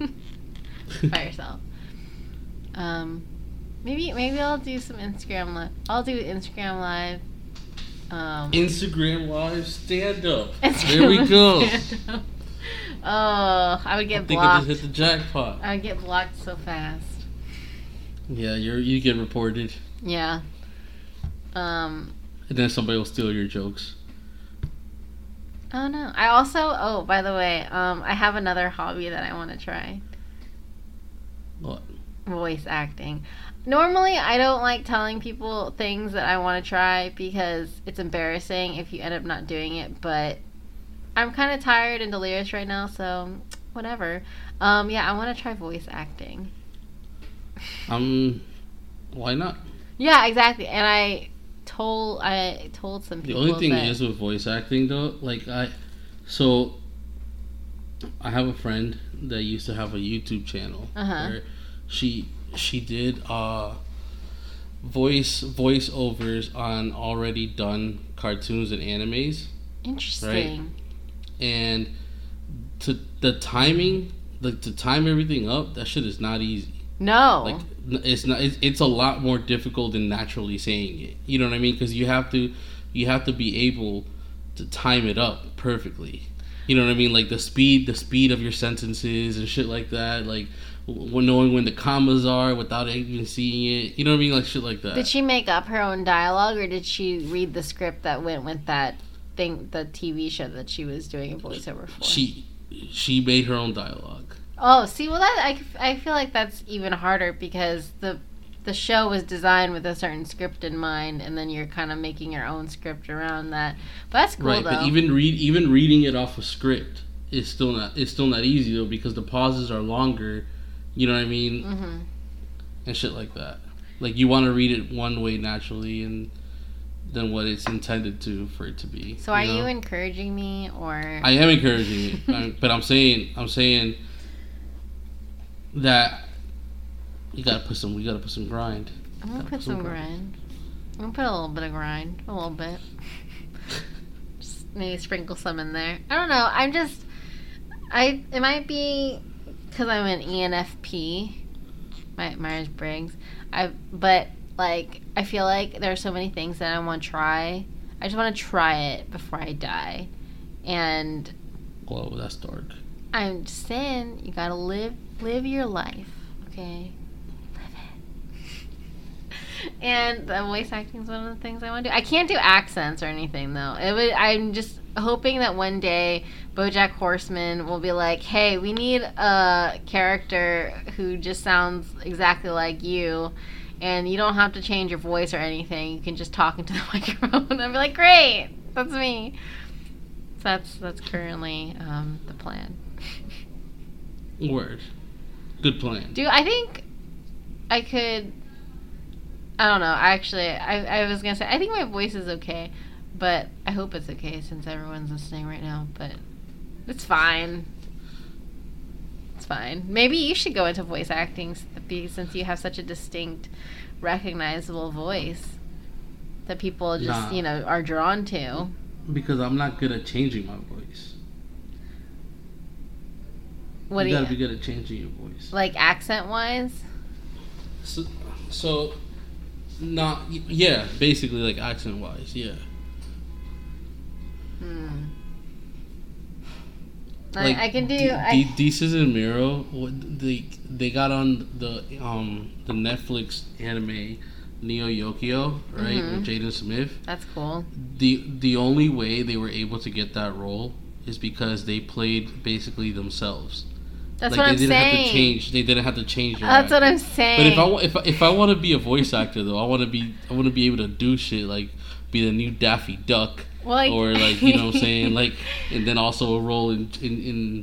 by yourself. Um, maybe maybe I'll do some Instagram live. I'll do Instagram live. Um, Instagram live stand up. Instagram There we go. Oh, I would I get think I blocked. just hit the jackpot. I would get blocked so fast. Yeah, you're you get reported, Yeah. Um. and then somebody will steal your jokes. Oh no. I also. Oh, by the way, um, I have another hobby that I want to try. What? voice acting. Normally, I don't like telling people things that I want to try because it's embarrassing if you end up not doing it, but I'm kind of tired and delirious right now, so whatever. Um, yeah, I want to try voice acting. Um, why not? Yeah, exactly. And I told I told some people. The only thing that, is with voice acting though, like I, so I have a friend that used to have a YouTube channel Uh-huh. where she she did uh voice voiceovers on already done cartoons and animes, interesting. And to the timing, like to time everything up, that shit is not easy. No. like it's not it's, it's a lot more difficult than naturally saying it. You know what i mean? Because you have to you have to be able to time it up perfectly. You know what i mean? Like the speed the speed of your sentences and shit like that. Like knowing when the commas are without even seeing it. You know what i mean? Like shit like that. Did she make up her own dialogue or did she read the script that went with that thing the TV show that she was doing a voiceover for? she she made her own dialogue Oh, see, well, that I, I feel like that's even harder because the the show was designed with a certain script in mind, and then you're kind of making your own script around that. But that's cool right though. but even read even reading it off a script is still not it's still not easy though because the pauses are longer you know what i mean hmm and shit like that. Like you want to read it one way naturally, and than what it's intended to for it to be. So, are know? you encouraging me, or I am encouraging you, but I'm saying I'm saying that you gotta put some. We gotta put some grind. I'm gonna put put some some grind. I'm gonna put a little bit of grind, a little bit. Just maybe sprinkle some in there. I don't know. I'm just, I it might be because I'm an ENFP, my Myers Briggs. I but like I feel like there are so many things that I want to try. I just want to try it before I die, and Whoa, that's dark. I'm just saying you gotta live live your life, okay? Live it. and the voice acting is one of the things I want to do. I can't do accents or anything though. It would. I'm just hoping that one day BoJack Horseman will be like, "Hey, we need a character who just sounds exactly like you." And you don't have to change your voice or anything. You can just talk into the microphone. I'd be like, "Great, that's me." So that's that's currently um, the plan. Word. Good plan. Do I think I could? I don't know. Actually, I I was gonna say I think my voice is okay, but I hope it's okay since everyone's listening right now. But it's fine. It's fine. Maybe you should go into voice acting since you have such a distinct, recognizable voice that people just Nah. you know are drawn to. Because I'm not good at changing my voice. What you gotta you be good at changing your voice. like accent wise? So, so not yeah, basically like accent wise, yeah. Hmm. Like I, I can do. D- I, D- Desus and Mero. They they got on the um the Netflix anime Neo Yokio, right, Mhm. with Jaden Smith. that's cool. The the only way they were able to get that role is because they played basically themselves. That's like what they I'm didn't saying. have to change. They didn't have to change. Their That's what. I'm saying. But if I if if I want to be a voice actor though, I want to be I want to be able to do shit like be the new Daffy Duck Well, like- or like you know what I'm saying like and then also a role in in in,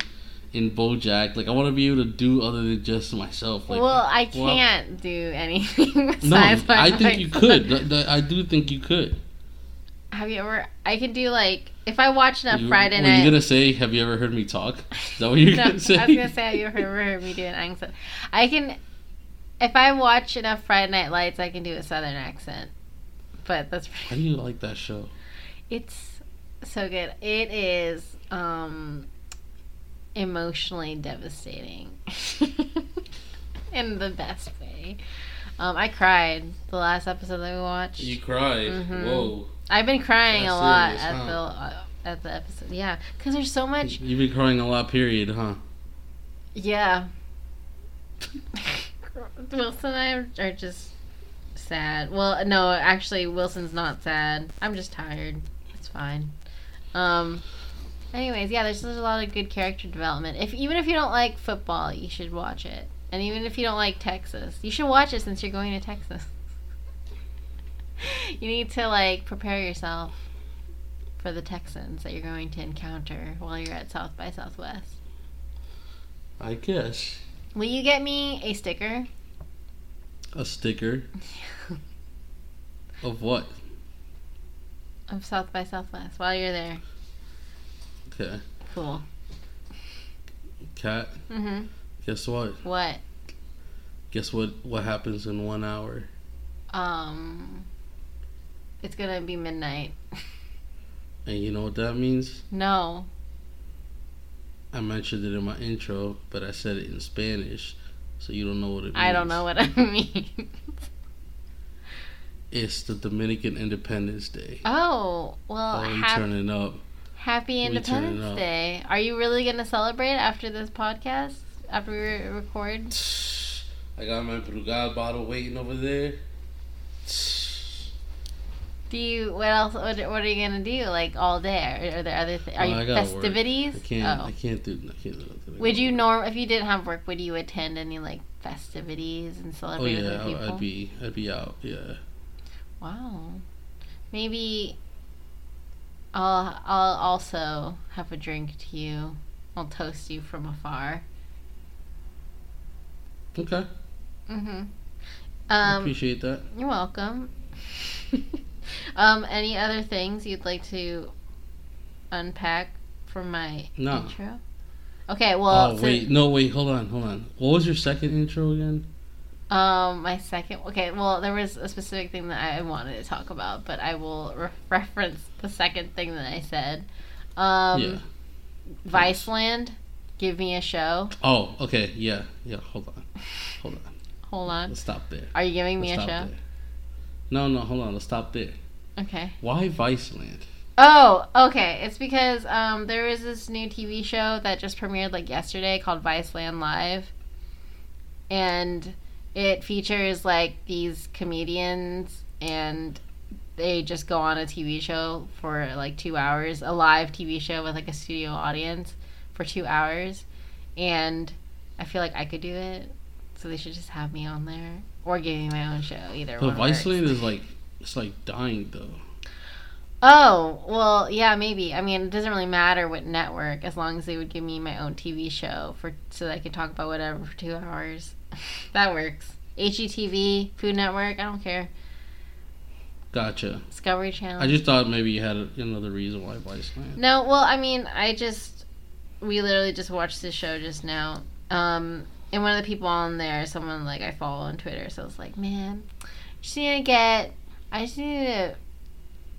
in BoJack. Like I want to be able to do other than just myself. Like, well, I well, can't do anything no, besides my I think you could. Th- I do think you could. Have you ever? I can do like if I watch enough You- Friday were night. you gonna say? Have you ever heard me talk? Is that what you're no, gonna say? I was gonna say have you ever heard me do an accent? I can. If I watch enough Friday Night Lights, I can do a Southern accent. But that's How do you like that show? It's so good. It is um emotionally devastating. in the best way. Um, I cried the last episode that we watched. You cried. Mhm. Whoa. I've been crying That's a lot serious, at huh? the uh, at the episode. Yeah, because there's so much. You've been crying a lot, period, huh? Yeah. Wilson and I are just sad. Well, no, actually, Wilson's not sad. I'm just tired. Fine. Um. Anyways, yeah, there's, there's a lot of good character development. If even if you don't like football, you should watch it. And even if you don't like Texas, you should watch it since you're going to Texas. you need to like prepare yourself for the Texans that you're going to encounter while you're at South by Southwest. I guess. Will you get me a sticker? A sticker of what? Of South by Southwest while you're there. Okay. Cool. Kat, Mhm. guess what? What? Guess what what happens in one hour? Um. It's gonna be midnight. And you know what that means? No. I mentioned it in my intro, but I said it in Spanish, so you don't know what it means. I don't know what I mean. It's the Dominican Independence Day. oh well. Oh, you hap- turning up. happy Independence up. Day. Are you really gonna celebrate after this podcast? After we re- record? I got my Brugal bottle waiting over there. Do you? What else? What, what are you gonna do? Like all day? Are, are there other? Th- are Oh, you I gotta work. festivities? I can't. Oh. I can't do. I can't do nothing. Would you norm if you didn't have work? Would you attend any like festivities and Oh celebrate with yeah? I'd be. I'd be out. Yeah. Wow. Maybe I'll I'll also have a drink to you. I'll toast you from afar. Okay. Mhm. I Um appreciate that. you're welcome. um any other things you'd like to unpack from my No. intro? Okay, well oh wait, no wait, hold on, hold on. What was your second intro again? Um, my second. Okay, well, there was a specific thing that I wanted to talk about, but I will re- reference the second thing that I said. Um, yeah. Viceland, give me a show. Oh, okay. Yeah, yeah. Hold on, hold on. Hold on. Let's stop there. Are you giving me Let's a show? there. No, no, hold on. Let's stop there. Okay. Why Viceland? Oh, okay. It's because um, there is this new TV show that just premiered like yesterday called Viceland Live, and it features like these comedians and they just go on a TV show for like two hours, a live TV show with like a studio audience for two hours, and I feel like I could do it, so they should just have me on there or give me my own show. Either But one. works. Viceland is like, it's like dying though. Oh, well, yeah, maybe. I mean, it doesn't really matter what network as long as they would give me my own TV show for so that I could talk about whatever for 2 hours. that works. HGTV, Food Network, I don't care. Gotcha. Discovery Channel. I just thought maybe you had another reason why Viceland. No, well, I mean, I just we literally just watched this show just now. Um and one of the people on there, someone like I follow on Twitter, so I was like, man, I just need to get I just need to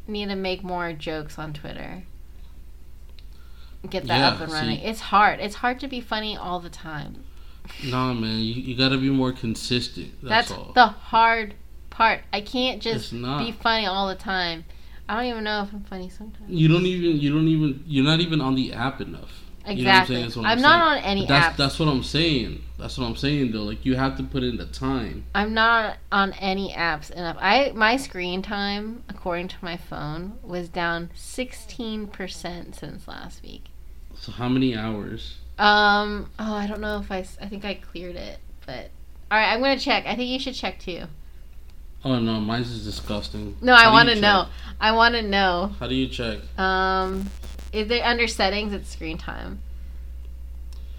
need to make more jokes on Twitter. Get that Yeah, up and running. see- It's hard. It's hard to be funny all the time. Nah, man, you, you gotta be more consistent. That's, That's, all. the hard part. I can't just not. be funny all the time. I don't even know if I'm funny sometimes. you don't even. You don't even. You're not even on the app enough. You know what I'm Exactly. saying? I'm, I'm not saying. on any But that's apps. that's what I'm saying. That's what I'm saying though. Like you have to put in the time. I'm not on any apps enough. I my screen time, according to my phone, was down 16% since last week. So how many hours? Um, oh, I don't know if I. I think I cleared it, but all right, I'm to check. I think you should check too. Oh no, mine's is disgusting. No, How I want to know. I want to know. How do you check? Um, is there under settings? It's screen time.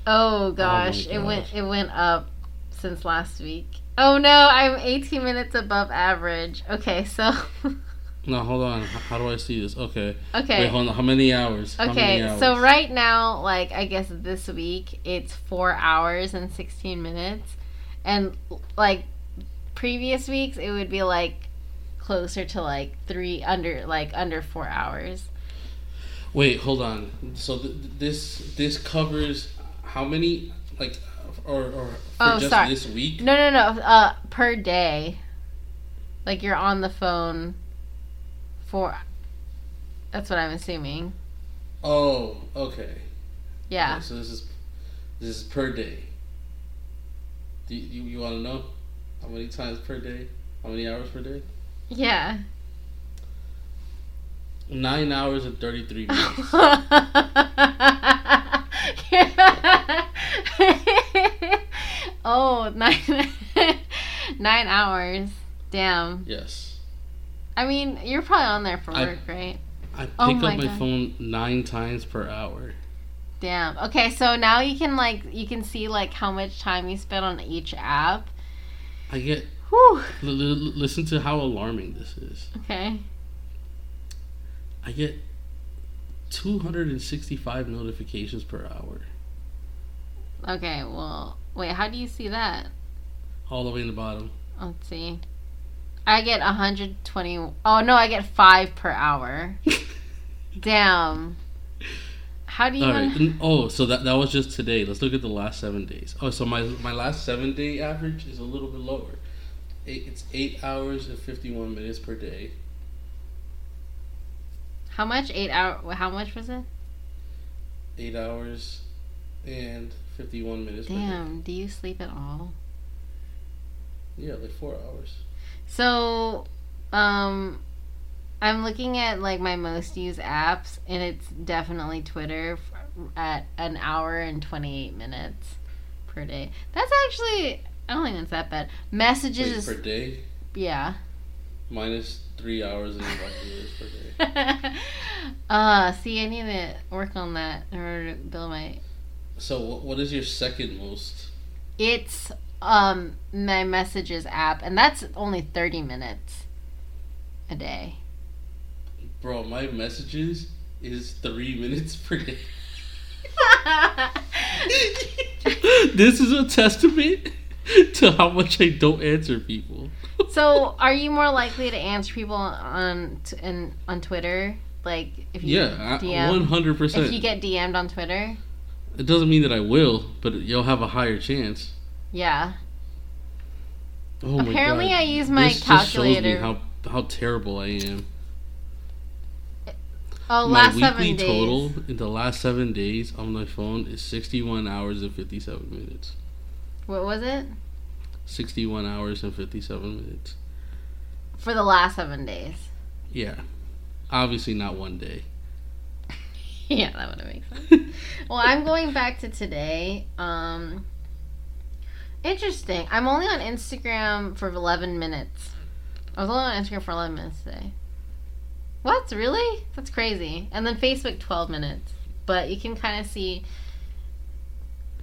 Oh gosh, it went it went up since last week. Oh no, I'm 18 minutes above average. Okay, so No, hold on. How do I see this? Okay. okay. Wait, hold on. How many hours? How many Okay, hours? so right now, like I guess this week, it's four hours and sixteen minutes, and like previous weeks, it would be like closer to like three under like under four hours. Wait, hold on. So th- this this covers how many Like, or or for Oh, just sorry. this week? No, no, no. Uh, per day. Like you're on the phone for. That's what I'm assuming. Oh, okay. Yeah. Okay, so this is this is per day. Do you, you, you want to know how many times per day? How many hours per day? Yeah. Nine hours and thirty three minutes. oh, nine, nine hours. Damn. yes. I mean, you're probably on there for I- work, right? I oh pick Oh up my my God. phone nine times per hour. Damn. Okay, so now you can like you can see like how much time you spend on each app. I get Whew. l- l- listen to how alarming this is. Okay. I get 265 notifications per hour. Okay. Well, wait. How do you see that? All the way in the bottom. Let's see. I get 120. Oh no, I get five per hour. Damn. How do you? All wanna- Oh, so that that was just today. Let's look at the last seven days. Oh, so my my last seven day average is a little bit lower. Eight, it's eight hours and fifty one minutes per day. How much? Eight hour. How much was it? Eight hours and fifty one minutes per Damn. Do you sleep at all? Yeah, like four hours. So, um, I'm looking at like my most used apps, and it's definitely Twitter at an hour and 28 minutes per day. That's actually, I don't think that's that bad. Messages Wait, per day yeah. minus three hours and eleven minutes per day. uh, see, I need to work on that in order to build my. So what, what is your second most? It's um my messages app, and that's only 30 minutes a day. Bro, my messages is three minutes per day. this is a testament to how much I don't answer people. So, are you more likely to answer people on t- in, on Twitter? Like if you Yeah, DM, one hundred if you get DM'd on Twitter? It doesn't mean that I will, but you'll have a higher chance. Yeah. Oh my Apparently. I use my this Just shows me calculator. how how terrible I am. Oh, my last weekly seven days. total in the last seven days on my phone is sixty-one hours and fifty-seven minutes. What was it Sixty-one hours and fifty-seven minutes. for the last seven days? Yeah, obviously not one day. yeah, that would make sense. well, I'm going back to today. Um, interesting. I'm only on Instagram for 11 minutes. I was only on Instagram for 11 minutes today. What? Really? That's crazy. And then Facebook 12 minutes. But you can kind of see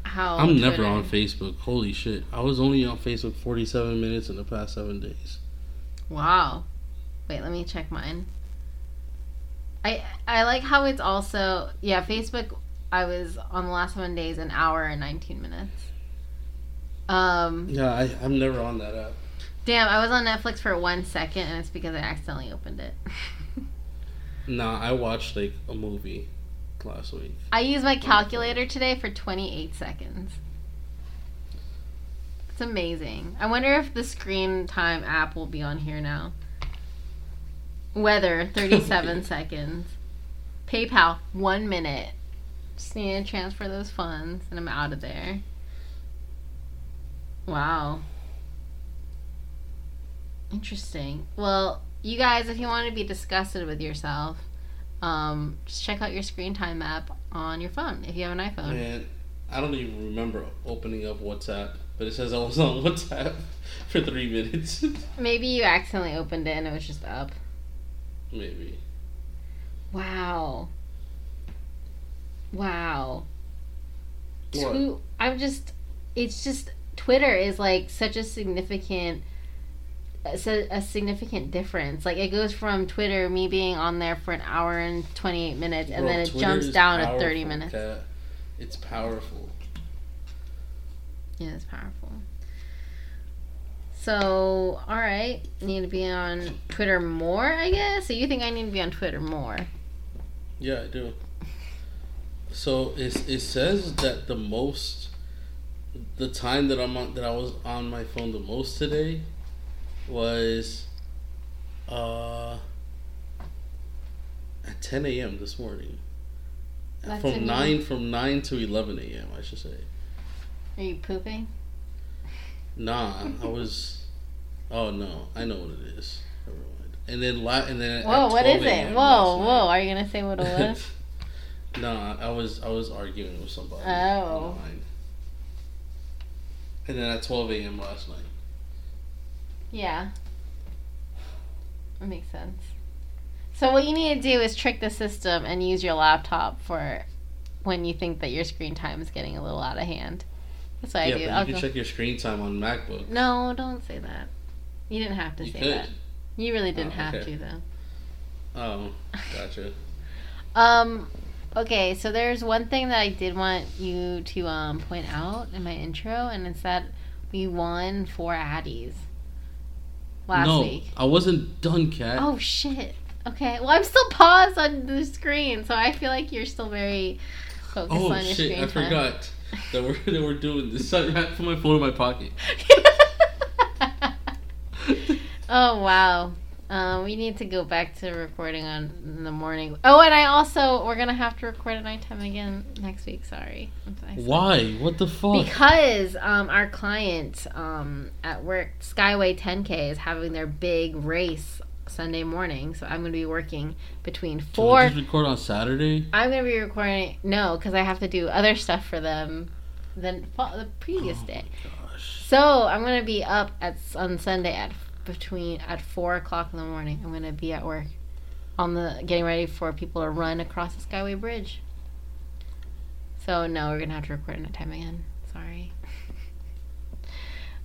how. I'm never on Facebook. Holy shit! I was only on Facebook forty-seven minutes in the past seven days. Wow. Wait, let me check mine. I I like how it's also yeah, Facebook I was on the last seven days an hour and nineteen minutes. Um Yeah, I, I'm never on that app. damn, I was on Netflix for one second and it's because I accidentally opened it. Nah, I watched like a movie last week. I used my calculator today for twenty eight seconds. It's amazing. I wonder if the screen time app will be on here now. Weather, 37 seconds. PayPal, one minute. Just need to transfer those funds and I'm out of there. Wow. Interesting. Well, you guys, if you want to be disgusted with yourself, um, just check out your screen time app on your phone if you have an iPhone. Man, I don't even remember opening up WhatsApp, but it says I was on WhatsApp for three minutes. Maybe you accidentally opened it and it was just up. Maybe. Wow. Wow. What? Two, I'm just, it's just, Twitter is like such a significant, a, significant difference. Like it goes from Twitter, me being on there for an hour and 28 minutes, and Bro, then it Twitter jumps down to 30 minutes. Kat. It's powerful. Yeah, it's powerful. So, all right, need to be on Twitter more, I guess. So you think I need to be on Twitter more? Yeah, I do. So it, it says that the most the time that I'm on, that I was on my phone the most today was uh at 10 a.m. this morning. That's from in- nine from nine to 11 a.m. I should say. Are you pooping? Nah, I was. Oh no, I know what it is. Never mind. And then la- and then. Whoa, at what 12 is it? Whoa, whoa. night- Are you gonna say what it was? no, I was I was arguing with somebody. Oh. online. And then at 12 a.m. last night. yeah. That makes sense. So what you need to do is trick the system and use your laptop for when you think that your screen time is getting a little out of hand. That's what yeah, I do. but I'll you can go- check your screen time on MacBook. No, don't say that. You didn't have to You say could. that. You really didn't Oh, have okay. to though. Oh, gotcha. Um, okay, so there's one thing that I did want you to um, point out in my intro, and it's that we won four Addies last no, week. I wasn't done, Kat. Oh shit. Okay, well I'm still paused on the screen, so I feel like you're still very focused Oh, on your shit! screen I time. forgot that we're that we're doing this. I put my phone in my pocket. oh wow. Um, we need to go back to recording on in the morning. Oh, and I also we're gonna have to record at nighttime again next week. Sorry. Why? What the fuck? Because um, our client um, at work, Skyway 10K, is having their big race Sunday morning. So I'm going to be working between Can we four. just record on Saturday. I'm going to be recording. No, because I have to do other stuff for them than the previous Oh day. gosh. So I'm going to be up at on Sunday at between at four o'clock in the morning. I'm to be at work on the getting ready for people to run across the Skyway Bridge. So no, we're gonna have to record at a time again. Sorry.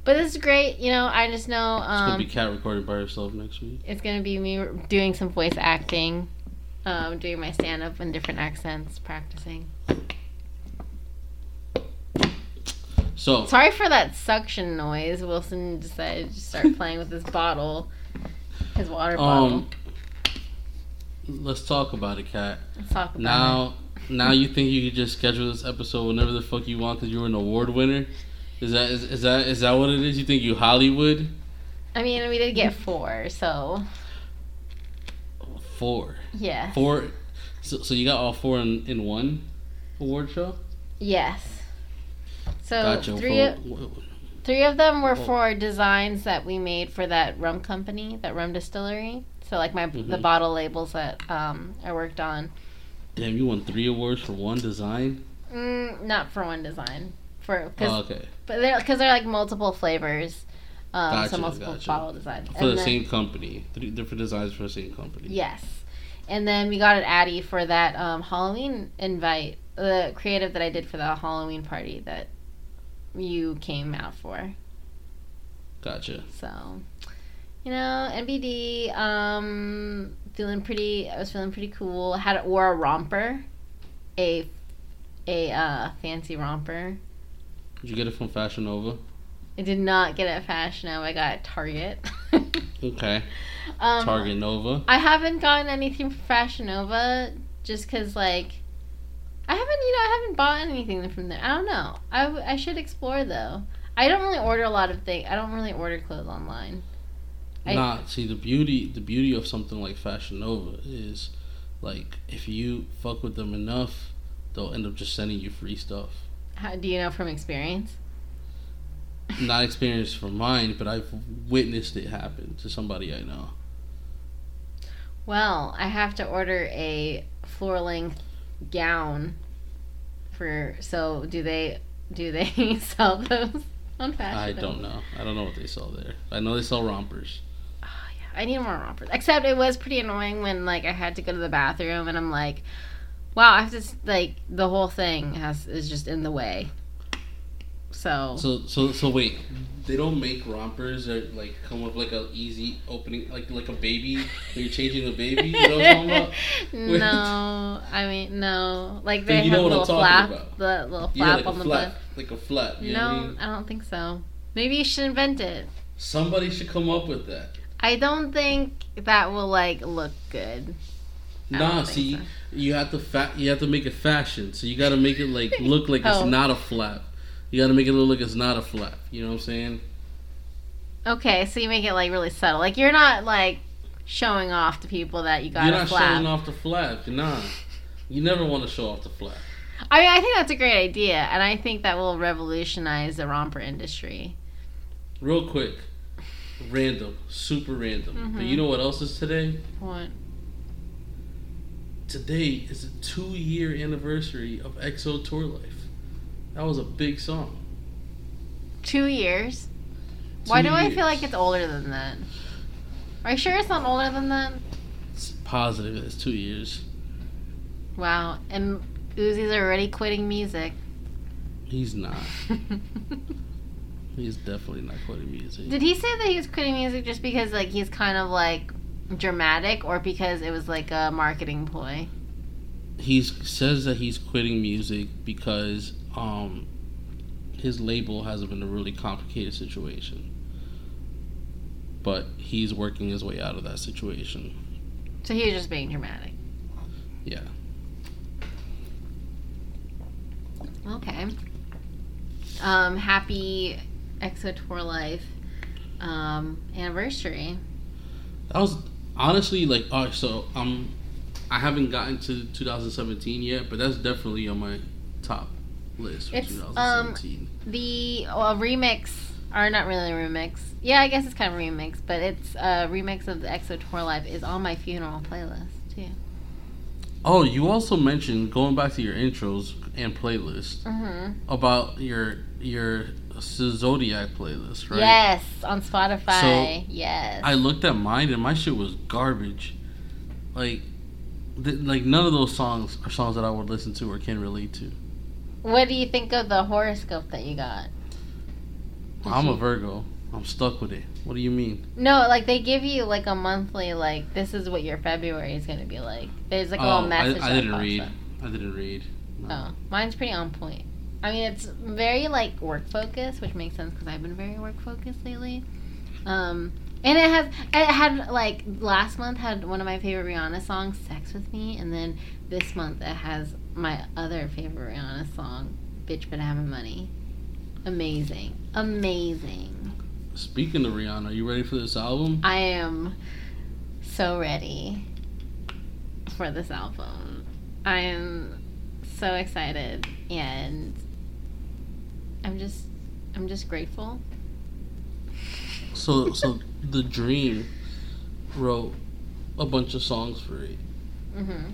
But this is great. You know, I just know It's gonna um, be Kat recording by herself next week. it's gonna be me doing some voice acting, um, doing my stand up in different accents, practicing. So Sorry for that suction noise. Wilson decided to start playing with his bottle, his water bottle. um, let's talk about it, Kat. Let's talk about it. Now, now you think you could just schedule this episode whenever the fuck you want because you were an award winner? Is that is, is that is that what it is? You think you Hollywood? I mean, we did get four, so Four, yeah. four. So, so you got all four in, in one award show? Yes. So Gotcha. three For- three of them were Oh. for designs that we made for that rum company, that rum distillery. So like my the Mhm. bottle labels that um, I worked on. damn, you won three awards for one design. Mm, not for one design, for cause, Oh, okay, but they're because they're like multiple flavors, um, so multiple gotcha. bottle designs. for And the then- same company, three different designs for the same company. Yes, and then we got an Addy for that um, Halloween invite, the creative that I did for the Halloween party that you came out for. Gotcha. So, you know, NBD, um, feeling pretty. I was feeling pretty cool. Had wore a romper, a a uh, fancy romper. Did you get it from Fashion Nova? I did not get it at Fashion Nova. I got it at Target. Okay. um, Target Nova. I haven't gotten anything from Fashion Nova just because, like, I haven't, you know, I haven't bought anything from there. I don't know. I, w- I should explore though. I don't really order a lot of things. I don't really order clothes online. I- Nah, see the beauty the beauty of something like Fashion Nova is like if you fuck with them enough, they'll end up just sending you free stuff. How, do you know from experience? Not experience from mine, but I've witnessed it happen to somebody I know. Well, I have to order a floor length gown for. So do they? Do they sell those on Fashion? I don't know. I don't know what they sell there. I know they sell rompers. Oh, yeah. I need more rompers. Except it was pretty annoying when like I had to go to the bathroom and I'm like, wow, I have to like the whole thing has is just in the way. So, So so so wait, they don't make rompers that like come with like a easy opening, like like a baby when you're changing a baby. You know what I'm talking about? No, I mean no. Like So they you have know a what I'm little flap, about. the little Yeah, flap like a on the flap, butt. like a flap. You No, I mean? I don't think so. Maybe you should invent it. Somebody should come up with that. I don't think that will like look good. I Nah, see, so. you have to fa- you have to make it fashion. So you got to make it like look like Oh. it's not a flap. You got to make it look like it's not a flap. You know what I'm saying? Okay, so you make it like really subtle. Like you're not like showing off to people that you got You're not flap. showing off the flap. Nah. You never want to show off the flap. I mean, I think that's a great idea, and I think that will revolutionize the romper industry. Real quick. Random. Super random. But Mhm. you know what else is today? What? Today is a two year anniversary of XO Tour Llif3. That was a big song. Two years? Why Two do I feel like it's older than that? Are you sure it's not older than that? It's positive. It's two years. Wow, and Uzi's already quitting music. He's not. He's definitely not quitting music. Did he say that he was quitting music just because like he's kind of like dramatic, or because it was like a marketing ploy? he says that he's quitting music because um his label has been a really complicated situation. But he's working his way out of that situation. So he was just being dramatic. Yeah. Okay. Um, happy XO Tour Llif3 um, anniversary. That was honestly like right, so um I haven't gotten to 2017 yet, but that's definitely on my top list for It's, um, The well, remix, or not really a remix. Yeah, I guess it's kind of a remix, but it's a remix of the XO Tour Llif3 is on my funeral playlist too. oh, you also mentioned going back to your intros and playlist Mm-hmm. about your your Zodiac playlist, right? Yes, on Spotify. yes. I looked at mine and my shit was garbage. Like, th- like none of those songs are songs that I would listen to or can relate to. What do you think of the horoscope that you got? Did I'm a Virgo. I'm stuck with it. What do you mean? No, like they give you like a monthly, like this is what your February is gonna be like. There's like a little oh, message. I, I didn't pops read. up. I didn't read. No. Oh, mine's pretty on point. I mean, it's very like work focused, which makes sense because I've been very work focused lately. Um, and it has it had like last month had one of my favorite Rihanna songs, "Sex with Me," and then this month it has my other favorite Rihanna song, "Bitch But Having Money." Amazing, amazing. Speaking of Rihanna, are you ready for this album? I am so ready for this album. I am so excited and I'm just I'm just grateful. So, so the Dream wrote a bunch of songs for it, Mhm.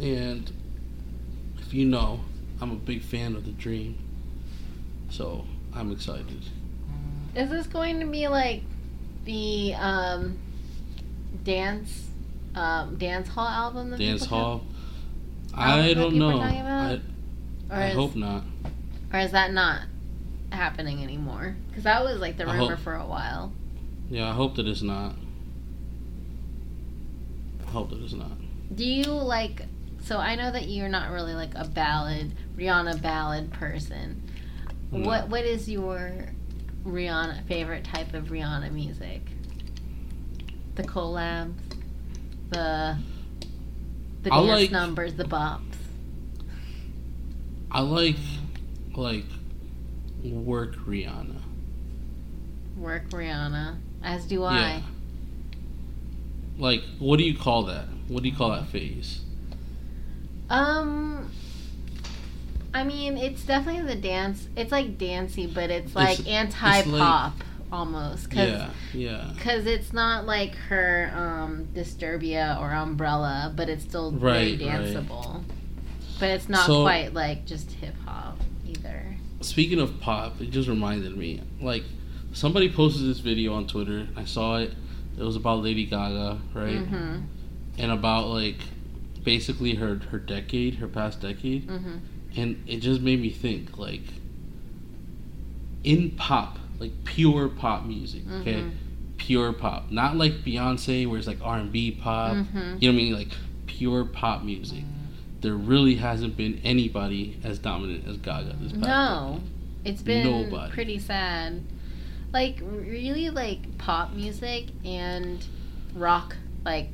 and if you know, I'm a big fan of the Dream. So I'm excited. Is this going to be like the um dance um dance hall album that Dance people have? Hall. I don't know. about? I, I hope not. or is that not happening anymore? Cuz that was like the I rumor hope- for a while. Yeah, I hope that it's not. I hope that it's not. Do you like? So I know that you're not really like a ballad Rihanna ballad person. No. What What is your Rihanna favorite type of Rihanna music? The collabs, the the dance like- numbers, the bops. I like like work Rihanna. Work Rihanna, as do Yeah. I. Like, what do you call that? What do you call that phase? Um. I mean, it's definitely the dance. It's like dancey, but it's like It's- anti pop almost. Cause Yeah, yeah. Because it's not like her um, Disturbia or Umbrella, but it's still Right, very right. danceable. But it's not So- quite like just hip hop. Speaking of pop, it just reminded me. Like, somebody posted this video on Twitter. I saw it. It was about Lady Gaga, right? Mm-hmm. And about like basically her her decade, her past decade. Mm-hmm. and it just made me think like in pop like pure pop music okay Mhm. pure pop not like beyonce where it's like r&b pop Mm-hmm. you know what i mean like pure pop music there really hasn't been anybody as dominant as gaga this past No, decade. it's been Nobody. pretty sad. Like really, like pop music and rock, like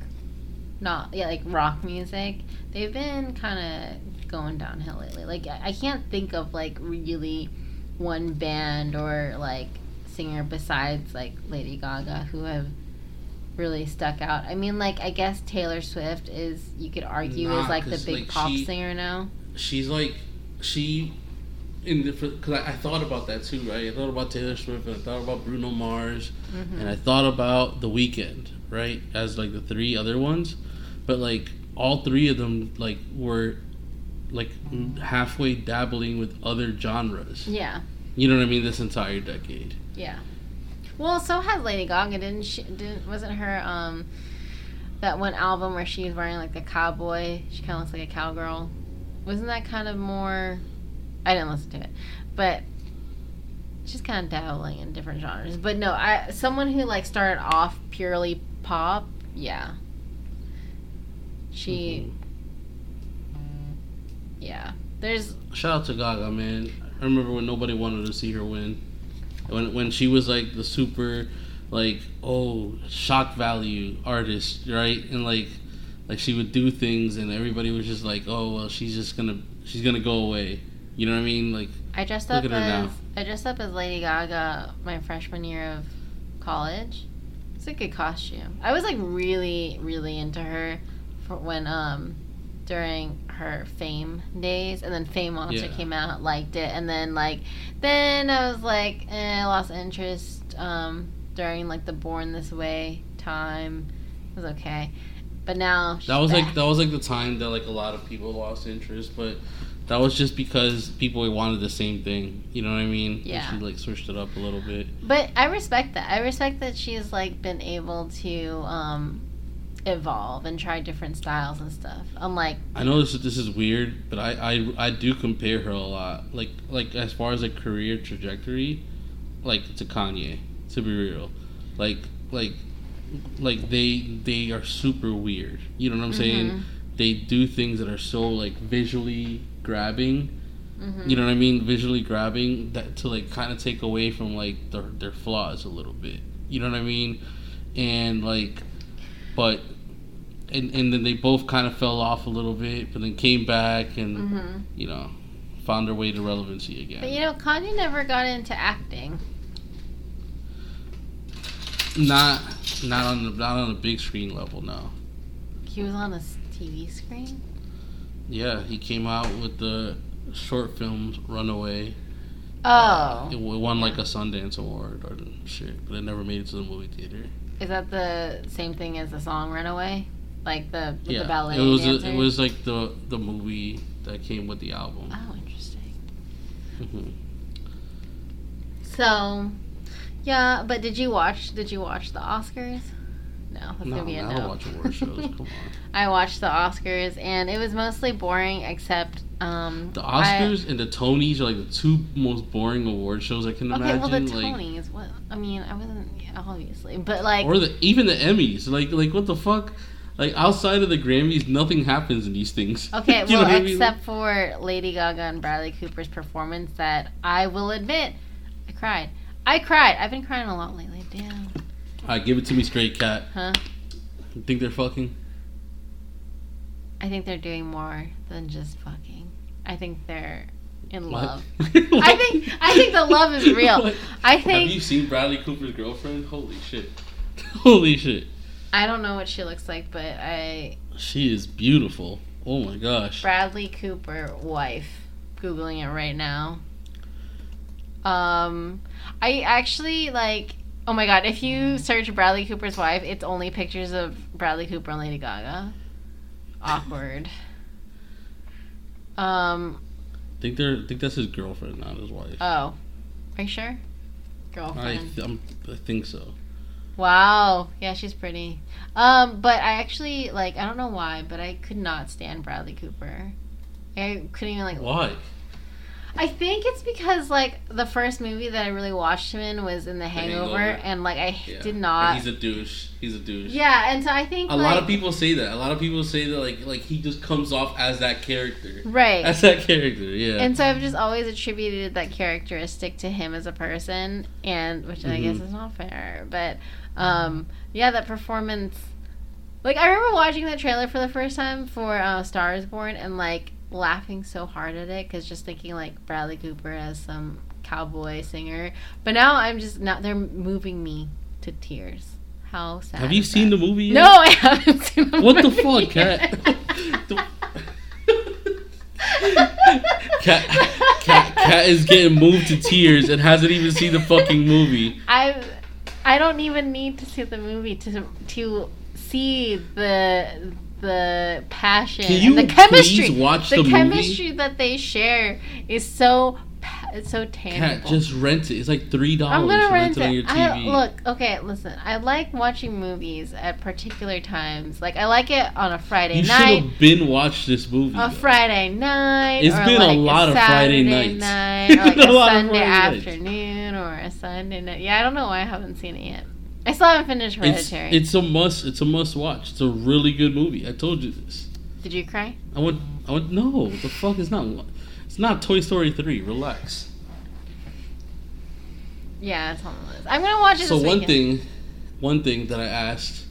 not yeah, like rock music. They've been kind of going downhill lately. Like I I can't think of like really one band or like singer besides like Lady Gaga who have really stuck out. I mean, like I guess Taylor Swift is you could argue Nah, is like the big like, pop she- singer now. she's like she in the because I, I thought about that too right? I thought about taylor swift and i thought about bruno mars hmm and i thought about the Weeknd right as like the three other ones. But like all three of them like were like halfway dabbling with other genres. Yeah, you know what i mean? This entire decade. Yeah. Well, so has Lady Gaga, didn't she? Didn't wasn't her um that one album where she was wearing like the cowboy? She kind of looks like a cowgirl. Wasn't that kind of more? I didn't listen to it, but she's kind of dabbling in different genres. But no, I someone who like started off purely pop, yeah. She, yeah. There's Shout out to Gaga, man. I remember when nobody wanted to see her win. When when she was like the super like oh shock value artist, right? And like like she would do things and everybody was just like, "Oh, well, she's just to she's to go away." You know what I mean? Like I dressed Look up at her as now. I dressed up as Lady Gaga my freshman year of college. It's a good costume. I was like really, really into her for when um during her Fame days, and then Fame Monster Yeah. came out, liked it, and then like then I was like eh, I lost interest um during like the Born This Way time. It was okay, but now that was like that was like the time that like a lot of people lost interest, but that was just because people wanted the same thing. You know what I mean? And Yeah. She like switched it up a little bit. But I respect that. I respect that she's like been able to um evolve and try different styles and stuff. I'm like I know this this is weird, but I, I I do compare her a lot. Like like as far as a career trajectory, like to Kanye. To be real, like like like they they are super weird. You know what I'm saying? Mhm. They do things that are so like visually grabbing. mhm. You know what I mean? Visually grabbing that to like kind of take away from like their their flaws a little bit. You know what I mean? And like, but and and then they both kind of fell off a little bit, but then came back and Mhm. you know found their way to relevancy again. But you know, Kanye never got into acting. not not on the not on a big screen level. No. He was on a TV screen. Yeah, he came out with the short film Runaway. Oh, It won like a Sundance Award or shit, but it never made it to the movie theater. is that the same thing as the song "Runaway"? Like the with yeah, the ballet it was dancers? it was like the the movie that came with the album. Oh, interesting. Mm-hmm. So, yeah, but did you watch? Did you watch the Oscars? No, that's No, gonna be a I no. don't watch award shows. Come on. I watched the Oscars and it was mostly boring except um The I- Oscars and the Tonys are like the two most boring award shows I can okay, imagine. well the like, Tonys, what I mean, I wasn't yeah, obviously, but like or the even the Emmys. Like like what the fuck? Like outside of the Grammys, nothing happens in these things. okay, well I mean? except for Lady Gaga and Bradley Cooper's performance that I will admit I cried. I cried. I've been crying a lot lately. Damn. Alright, give it to me straight, Kat. Huh? You think they're fucking? I think they're doing more than just fucking. I think they're in What? love. I think I think the love is real. What? I Have you seen Bradley Cooper's girlfriend? Holy shit. Holy shit. I don't know what she looks like, but I She is beautiful. Oh my gosh. Bradley Cooper wife. Googling it right now. Um, I actually like. Oh my god! If you search Bradley Cooper's wife, it's only pictures of Bradley Cooper and Lady Gaga. Awkward. Um. I think they're I think that's his girlfriend, not his wife. Oh, are you sure? I Girlfriend. th- I'm, I think so. Wow. Yeah, she's pretty. Um, but I actually like. I don't know why, but I could not stand Bradley Cooper. I couldn't even like Why? I think it's because like the first movie that I really watched him in was in The Hangover, Hangover. and like I Yeah. did And not. he's a douche. He's a douche. yeah, and so I think A like, lot of people say that. A lot of people say that like like he just comes off as that character. right. As that character, yeah. and so I've just always attributed that characteristic to him as a person, and which I guess is not fair. But um, yeah, that performance. Like I remember watching that trailer for the first time for uh, Star Is Born, and like laughing so hard at it because just thinking like Bradley Cooper as some cowboy singer. But now I'm just now they're moving me to tears. How sad. Have you seen that? the movie? Yet? No, I haven't seen the What the movie fuck, Kat? The- Kat, Kat, Kat is getting moved to tears and hasn't even seen the fucking movie. I I don't even need to see the movie to to see the the passion Can you the chemistry. watch the, the chemistry that they share is so it's so tangible. Kat, just rent it. It's like three dollars. I'm gonna to rent it on it. your I, TV. look, okay, listen. I like watching movies at particular times. Like I like it on a Friday night. You should have been watched this movie. a though. Friday night. It's been a like lot of Friday nights. night, or like A a, lot of Sunday Friday nights. afternoon, or a Sunday night. Yeah, I don't know why I haven't seen it yet. I still haven't finished It's, Hereditary. it's a must. It's a must watch. It's a really good movie. I told you this. Did you cry? I went. I went. No, the fuck is not. It's not Toy Story three. Relax. Yeah, it's on the list. I'm gonna watch it. So one weekend. thing, one thing that I asked,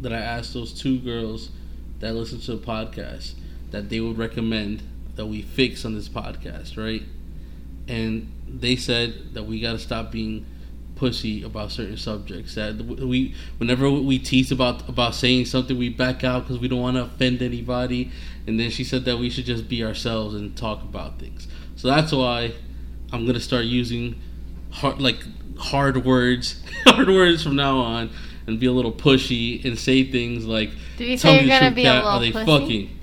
that I asked those two girls that listen to the podcast that they would recommend that we fix on this podcast, right? And they said that we got to stop being pussy about certain subjects. That we, whenever we tease about about saying something, we back out because we don't want to offend anybody. And then she said that we should just be ourselves and talk about things. So that's why I'm gonna start using hard like hard words, hard words from now on, and be a little pushy and say things like, Did you "Tell say you're gonna be Kat. a Are little they pussy? fucking?"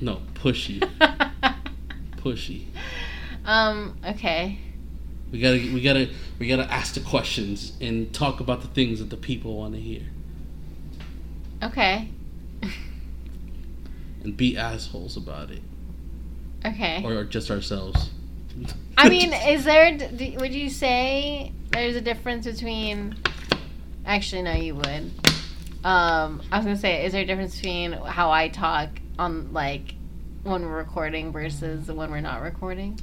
No, pushy, pushy. um. Okay. We gotta, we gotta, we gotta ask the questions and talk about the things that the people want to hear, Okay. and be assholes about it, Okay. or, or just ourselves. I mean, is there? Would you say there's a difference between? Actually, no, you would. Um, I was gonna say, is there a difference between how I talk on like when we're recording versus when we're not recording?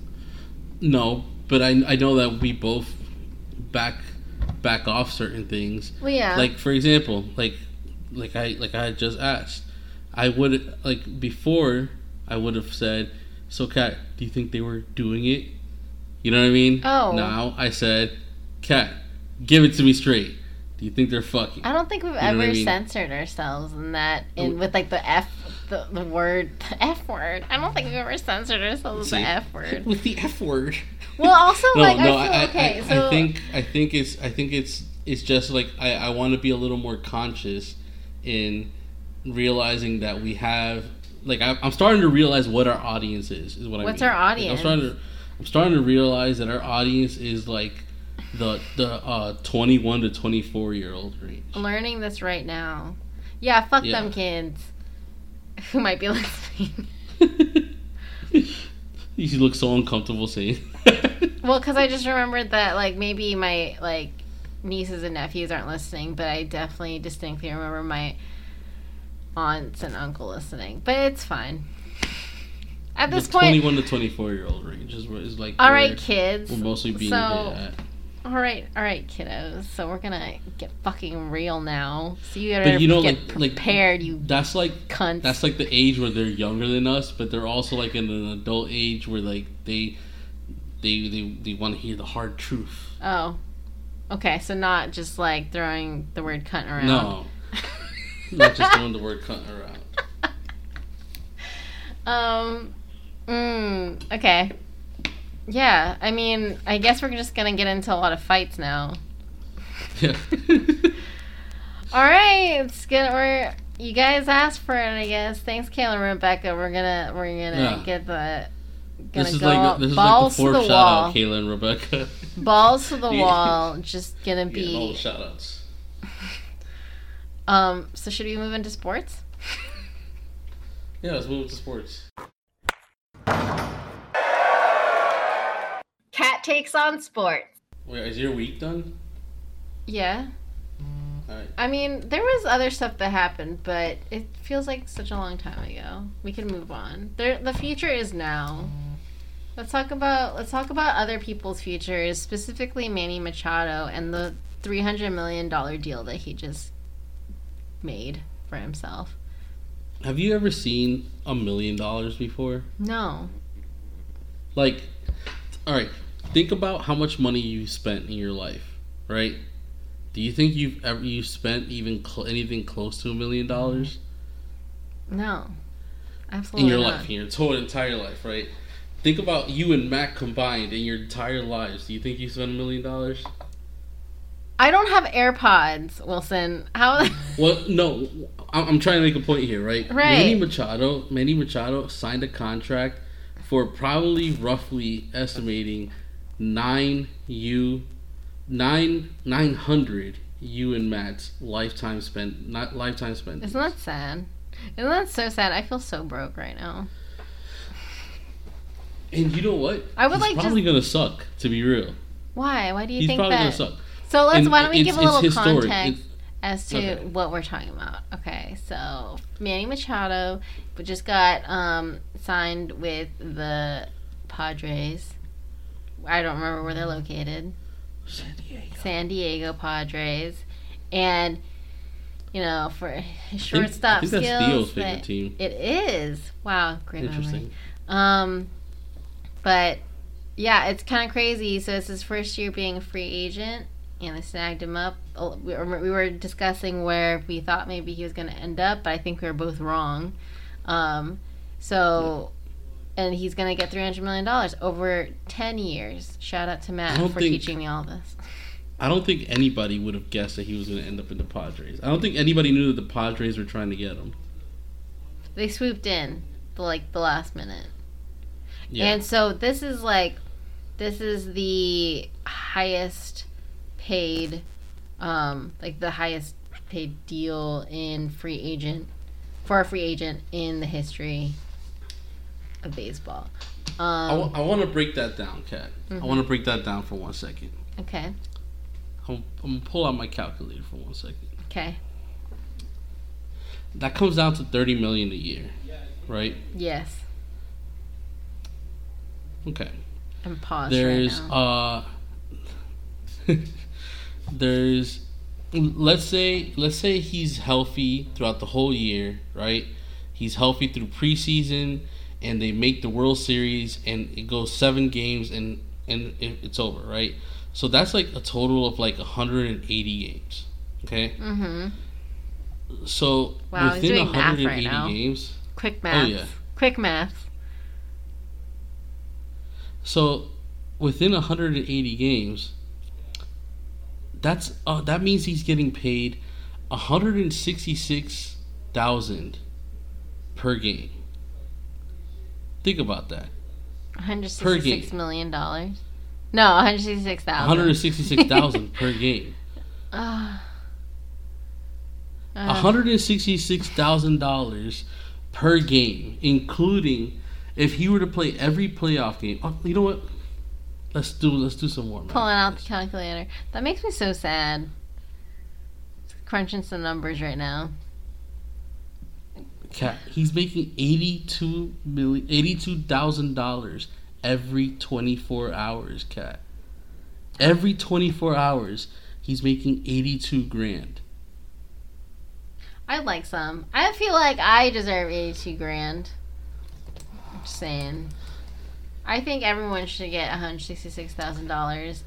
no, but I, I know that we both back, back off certain things. Well, yeah. like for example like like i like i had just asked i would like before i would have said so Kat do you think they were doing it you know what i mean Oh. now i said Kat give it to me straight do you think they're fucking I don't think we've know ever I mean? censored ourselves in that, in Oh. with like the f, the, the word, the f word. I don't think we've ever censored ourselves with the f word. with the f word Well, also no like no I I, feel okay. I, so I think i think it's i think it's it's just like i i want to be a little more conscious in realizing that we have like I, i'm starting to realize what our audience is is what i What's mean. our Like, audience? i'm starting to i'm starting to realize that our audience is like the the uh 21 to 24 year old range learning this right now. Yeah, fuck Yeah. them kids who might be listening. you look so uncomfortable saying well, because I just remembered that like maybe my like nieces and nephews aren't listening, but I definitely distinctly remember my aunts and uncle listening. But it's fine. At this point, 21 to 24 year old range is, is like all right, kids. we're mostly being so, at. all right, all right, kiddos. So we're gonna get fucking real now. So you But better you know, get like- like- prepared, you that's like cunts. that's like the age where they're younger than us, but they're also like in an adult age where like they they they, they want to hear the hard truth. Oh. Okay, so not just like throwing the word cunt around. No, not just throwing the word cunt around. Um mm, okay. Yeah, I mean, I guess we're just going to get into a lot of fights now. Yeah. All right, it's good. We're you guys asked for it, I guess. Thanks, Kayla and Rebecca. We're gonna we're gonna Yeah. get the gonna this is go like this is like balls the to fourth the shout wall. out, Kayla and Rebecca. Balls to the Yeah. wall. Just gonna Getting all the be. shout outs. Um. So should we move into sports? Yeah, let's move to sports. Kat takes on sports. Wait, is your week done? Yeah. All right. I mean, there was other stuff that happened, but it feels like such a long time ago. We can move on. There, the future is now. Let's talk about let's talk about other people's futures, specifically Manny Machado and the three hundred million dollar deal that he just made for himself. Have you ever seen a million dollars before? No. Like, all right, think about how much money you spent in your life, right? Do you think you've ever you spent even cl- anything close to a million dollars No. absolutely. in your not. life, in your total entire life, right? Think about you and Mac combined in your entire lives. Do you think you spend a million dollars? I don't have AirPods, Wilson. How? Well, no, I'm I'm trying to make a point here, right? Right. Manny Machado, Manny Machado signed a contract for probably roughly estimating nine U, nine nine hundred you and Matt's lifetime spent, not lifetime spent. Isn't that sad? Isn't that so sad? I feel so broke right now. And you know what? I would He's like probably gonna suck. To be real, Why? Why do you he's think probably that? gonna suck. So let's. And why don't we give a little context as to Okay. what we're talking about? Okay, so Manny Machado just got um, signed with the Padres. I don't remember where they're located. San Diego. San Diego Padres, and you know for his I think- shortstop I think that's skills. Theo's favorite team. It is. Wow, great memory. Interesting. Um, but yeah, it's kind of crazy. So it's his first year being a free agent, and they snagged him up. Oh, We were, discussing where we thought maybe he was going to end up, but I think we were both wrong. Um, so. And he's gonna get three hundred million dollars over ten years. Shout out to Matt for think- teaching me all this. I don't think anybody would have guessed that he was going to end up in the Padres. I don't think anybody knew that the Padres were trying to get him. They swooped in, the, like the last minute. Yeah. And so this is like, this is the highest paid, um, like the highest paid deal in free agent for a free agent in the history of baseball. I, Um, want to break that down, Kat. I Mhm. want to break that down for one second. okay, I'm, I'm going to pull out my calculator for one second. okay, That comes down to 30 million a year, right? yes. Okay. I'm paused There's right now. uh there's let's say let's say he's healthy throughout the whole year, right? He's healthy through preseason and they make the World Series and it goes 7 games and and it, it's over, right? So that's like a total of like 180 games. Okay? Mm-hmm. So Wow, he's within doing math right 180 now. games, Quick math. Oh, yeah. Quick math. So, within 180 games, that's uh, that means he's getting paid 166,000 per game. Think about that. One hundred sixty-six game. million dollars. No, one hundred sixty-six thousand. 166,000 per game. Uh, $166,000 per game, including if he were to play every playoff game. Oh, you know what? Let's do let's do some more. math. pulling out the calculator. That makes me so sad. Crunching some numbers right now. Kat, he's making eighty-two million, eighty-two thousand dollars every twenty-four hours. Kat, every twenty-four hours, he's making eighty-two grand. I'd like some. I feel like I deserve eighty-two grand. Just saying. I think everyone should get one hundred sixty-six thousand dollars.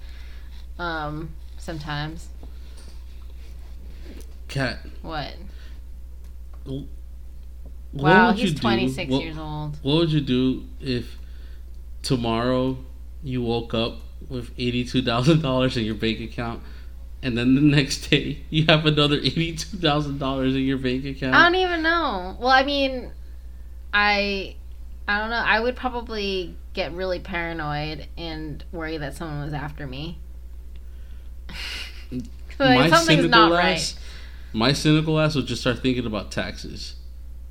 Um, sometimes. Kat, What? what Wow, would he's you do? twenty-six what, years old. What would you do if tomorrow you woke up with eighty-two thousand dollars in your bank account, and then the next day you have another eighty-two thousand dollars in your bank account? I don't even know. Well, I mean, I, I don't know. I would probably get really paranoid and worry that someone was after me. like, something's not right. my cynical ass would just start thinking about taxes.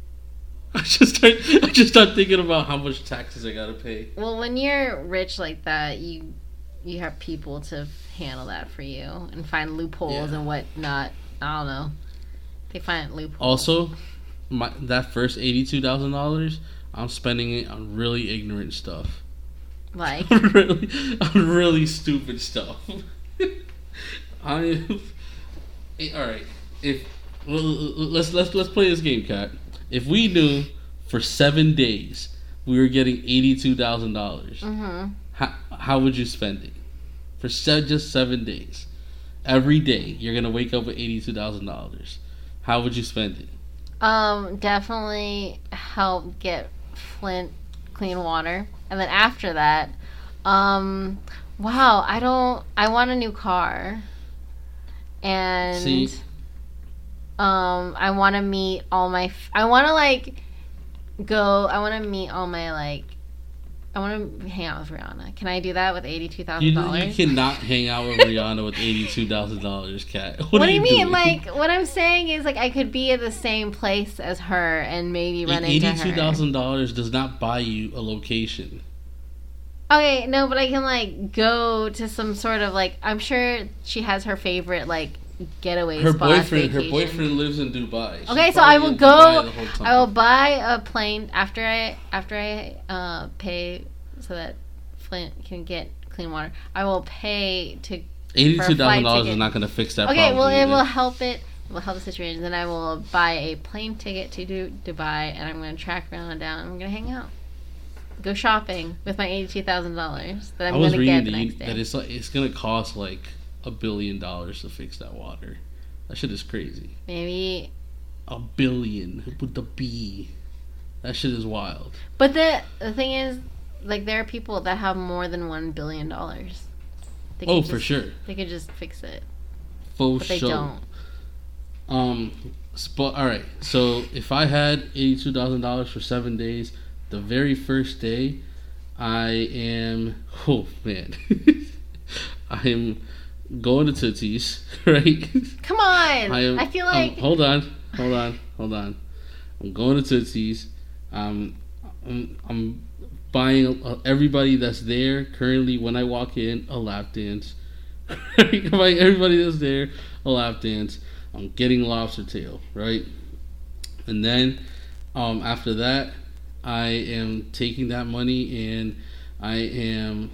I just start, I just start thinking about how much taxes I gotta pay. Well, when you're rich like that, you you have people to handle that for you and find loopholes Yeah. and whatnot. I don't know. They find loopholes. Also, my that first eighty-two thousand dollars, I'm spending it on really ignorant stuff. like really, on really stupid stuff. I, Eh, all right. If well, let's let's let's play this game, Kat. If we knew for seven days we were getting eighty-two thousand dollars, hmm how how would you spend it for se- just seven days? Every day you're gonna wake up with eighty two thousand dollars. How would you spend it? Um, definitely help get Flint clean water, and then after that, um, wow, I don't. I want a new car, and See? um, I want to meet all my. I want to like go. I want to meet all my like. I want to hang out with Rihanna. Can I do that with eighty two You, thousand you cannot hang out with Rihanna with eighty two thousand dollars, Kat. What, What, do you mean? doing? Like, what I'm saying is, like, I could be at the same place as her and maybe run into eighty-two her. thousand dollars does not buy you a location. Okay, no, but I can like go to some sort of like. I'm sure she has her favorite like getaway Her boyfriend, her boyfriend lives in Dubai. She's Okay, so I will go- Dubai the whole time. I will buy a plane after I after I uh, pay so that Flint can get clean water. I will pay to. Eighty-two thousand dollars is not going to fix that. Okay, well, it will help it. It will help the situation. Then I will buy a plane ticket to Du- Dubai, and I'm going to track Rihanna down. and I'm going to hang out, go shopping with my eighty-two thousand dollars that I'm going to get reading the next day. that it's like it's going to cost like a billion dollars to fix that water. That shit is crazy. Maybe, A billion with the B. That shit is wild. but the the thing is, like, there are people that have more than one billion dollars. Oh, could for sure. They could just fix it, For but they don't. Um, but all right. So if I had eighty-two thousand dollars for seven days, the very first day, I am. Oh man, I am going to Tootsie's. Right. Come on! I am. I feel um, like hold on, hold on, hold on. I'm going to Tootsie's. Um, I'm, I'm buying everybody that's there currently when I walk in a lap dance. I'm buying everybody that's there a lap dance. I'm getting lobster tail, right? And then um, after that, I am taking that money and I am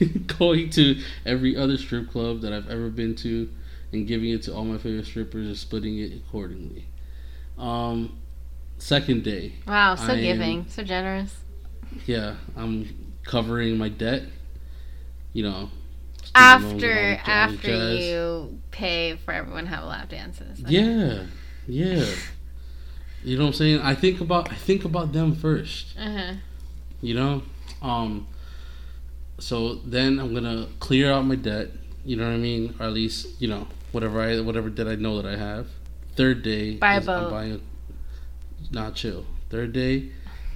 going to every other strip club that I've ever been to and giving it to all my favorite strippers and splitting it accordingly. Um, second day, wow, so I am- giving, so generous. yeah, I'm covering my debt. You know, student loans and After all the- all the after jazz. you pay for everyone to have lap dances. Yeah, yeah. You know what I'm saying? I think about I think about them first. Uh-huh. You know, um. So then I'm gonna clear out my debt. You know what I mean? Or at least you know whatever I whatever debt I know that I have. Third day Buy a is I'm buying a, not chill. Third day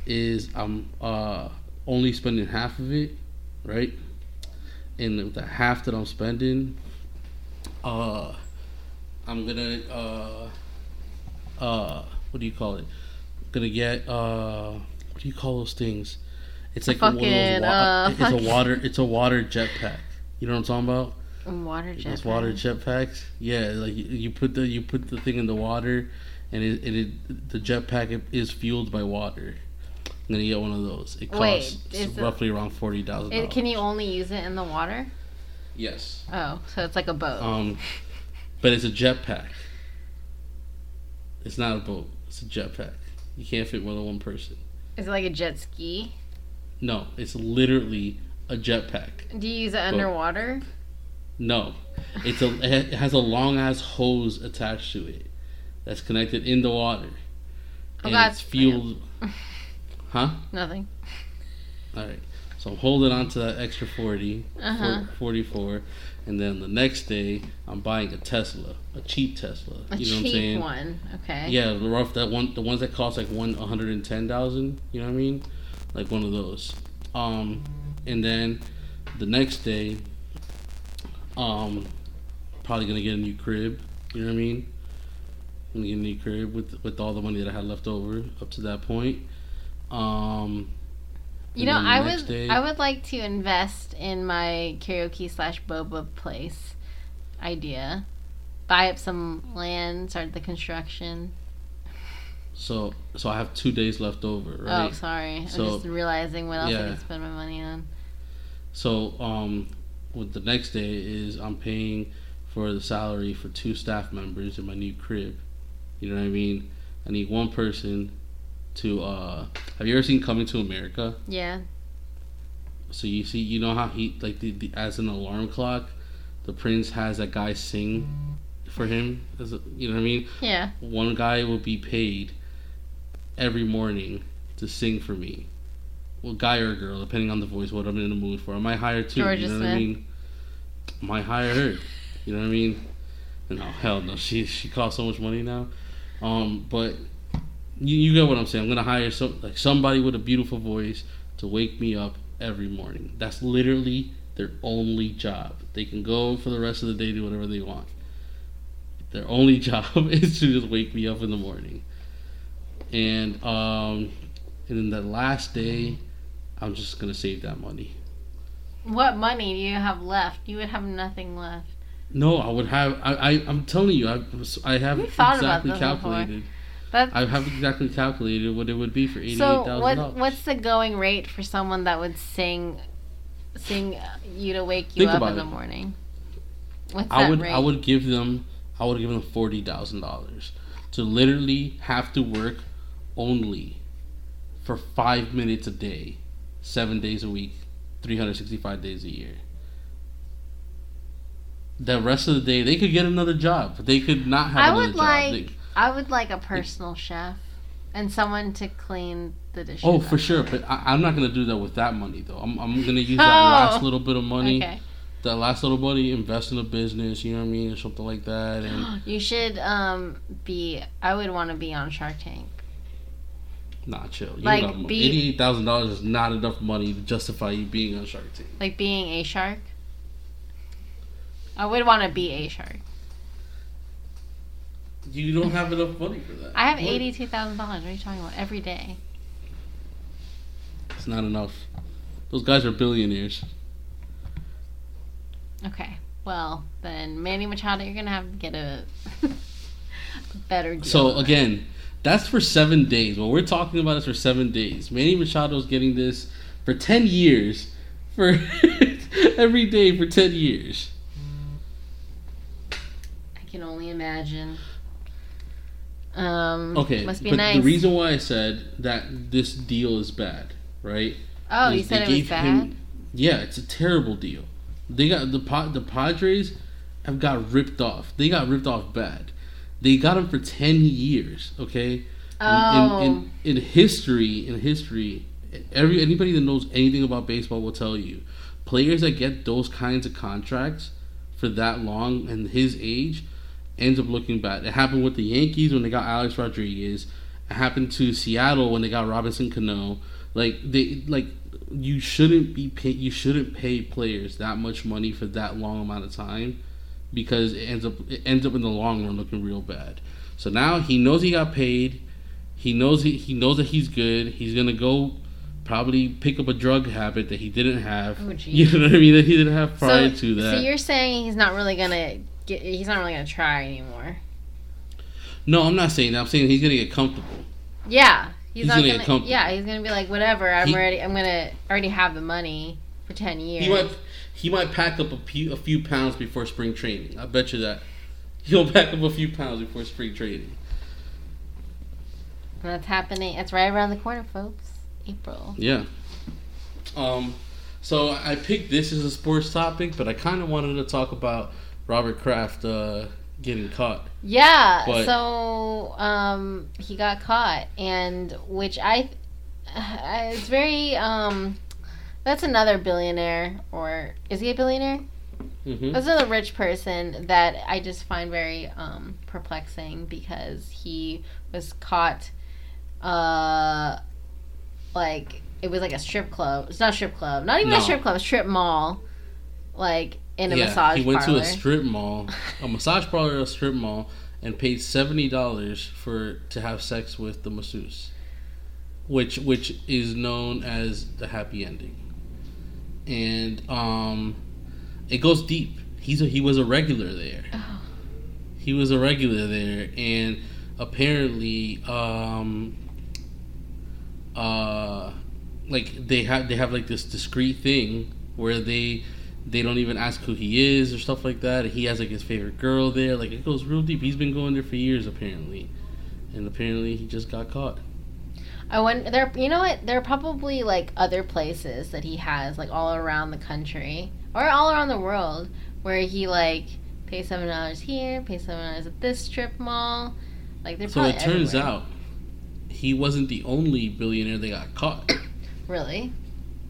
is I'm uh only spending half of it, right? And the half that I'm spending, uh, I'm gonna uh uh what do you call it? gonna get uh what do you call those things? It's like one of fucking, wa- uh, it's a water it's a water jetpack. You know what I'm talking about? Water jet. Those water jetpacks. Yeah, like you, put the you put the thing in the water, and it, and it the jetpack is fueled by water. I'm gonna get one of those. It Wait, costs it- roughly around forty thousand. Can you only use it in the water? Yes. Oh, so it's like a boat. Um, but it's a jetpack. It's not a boat. It's a jetpack. You can't fit more than one person. Is it like a jet ski? No, it's literally a jetpack. Do you use it underwater? No, it's a it has a long ass hose attached to it that's connected in the water, Oh, and God, it's fueled. Huh? Nothing. All right. So I'm holding on to that extra 40, Uh-huh. 44, and then the next day I'm buying a Tesla, a cheap Tesla. A you know what I'm cheap saying? one. Okay. Yeah, the rough that one, the ones that cost like one hundred and ten thousand. You know what I mean? Like one of those. Um, and then the next day, um, probably gonna get a new crib. You know what I mean? I'm gonna get a new crib with with all the money that I had left over up to that point. Um, You know, I would day- I would like to invest in my karaoke slash boba place idea. Buy up some land, start the construction. So so I have two days left over, right? Oh, sorry. So- I'm just realizing what else I can spend my money on. So um, with the next day is I'm paying for the salary for two staff members in my new crib. You know what I mean? I need one person to. uh Have you ever seen Coming to America? Yeah. So you see, you know how he like the, the as an alarm clock, the prince has that guy sing for him. As a, you know what I mean? Yeah. One guy will be paid every morning to sing for me. Well, guy or girl, depending on the voice, what I'm in the mood for. I might hire two. Jorja you know what I Smith. mean? Might hire her. You know what I mean? No, hell no. She she costs so much money now. Um, but you, you get what I'm saying. I'm gonna hire some like somebody with a beautiful voice to wake me up every morning. That's literally their only job. They can go for the rest of the day do whatever they want. Their only job is to just wake me up in the morning. And um, and then the last day, I'm just gonna save that money. What money do you have left? You would have nothing left. No, I would have. I, I I'm telling you, I I have You thought about exactly calculated. I have exactly calculated what it would be for eighty eight so. What dollars. what's the going rate for someone that would sing, sing you to wake you Think up in the it. morning? What's that I would rate? I would give them I would give them forty thousand dollars to literally have to work only for five minutes a day, seven days a week, three hundred sixty five days a year. The rest of the day they could get another job, they could not have I another would job. like- They- I would like a personal chef and someone to clean the dishes. oh, for sure, but I, I'm not gonna do that with that money though. I'm, I'm gonna use Oh. that last little bit of money, Okay. that last little money, invest in a business. You know what I mean, or something like that, and You should um be. I would want to be on Shark Tank. Nah, chill. You Like, be- eighty-eight thousand dollars is not enough money to justify you being on Shark Tank. Like being a shark. I would want to be a shark. You don't have enough money for that. I have What? eighty-two thousand dollars. What are you talking about? Every day. It's not enough. Those guys are billionaires. Okay. Well, then Manny Machado, you're gonna have to get a better deal. So again, that's for seven days. What we're talking about is for seven days. Manny Machado's getting this for ten years, for every day for ten years. I can only imagine. Um. Okay, Must be but nice. the reason why I said that this deal is bad, right? oh, you said it was bad. him- yeah, it's a terrible deal. They got the the Padres have got ripped off. They got ripped off bad. They got him for ten years. Okay. oh. In, in, oh. in, in history, in history, every anybody that knows anything about baseball will tell you, players that get those kinds of contracts for that long and his age ends up looking bad. It happened with the Yankees when they got Alex Rodriguez. It happened to Seattle when they got Robinson Cano. Like they like you shouldn't be pay, you shouldn't pay players that much money for that long amount of time because it ends up it ends up in the long run looking real bad. So now he knows he got paid. He knows he, he knows that he's good. He's gonna go probably pick up a drug habit that he didn't have. Oh, you know what I mean? That he didn't have prior so, to that. So you're saying he's not really gonna get? He's not really gonna try anymore. no, I'm not saying that. I'm saying he's gonna get comfortable. Yeah, he's, He's not gonna gonna. get comfortable. yeah, he's gonna be like, whatever. I'm He- ready. I'm gonna already have the money for ten years. He might he might pack up a few a few pounds before spring training. I bet you that. He'll pack up a few pounds before spring training. That's happening. It's right around the corner, folks. April. Yeah. Um, so I picked this as a sports topic, but I kind of wanted to talk about Robert Kraft uh, getting caught. Yeah. But- so um, he got caught, and which I, uh, it's very um, that's another billionaire, or is he a billionaire? hmm That's another rich person that I just find very um, perplexing because he was caught, uh, like it was like a strip club. It's not a strip club, not even No. a strip club, a strip mall, like in a yeah, massage he went parlor. to a strip mall, a massage parlor, a strip mall, and paid seventy dollars for to have sex with the masseuse, which which is known as the happy ending, and um, it goes deep. He's a, he was a regular there. Oh. He was a regular there, and apparently, um, uh, like they have they have like this discreet thing where they they don't even ask who he is or stuff like that. He has like his favorite girl there. Like it goes real deep. He's been going there for years apparently, and apparently he just got caught. I wonder there. You know what? There are probably like other places that he has like all around the country or all around the world where he like pays seven dollars here, pays seven dollars at this strip mall. Like they're So it turns everywhere. out he wasn't the only billionaire that got caught. Really?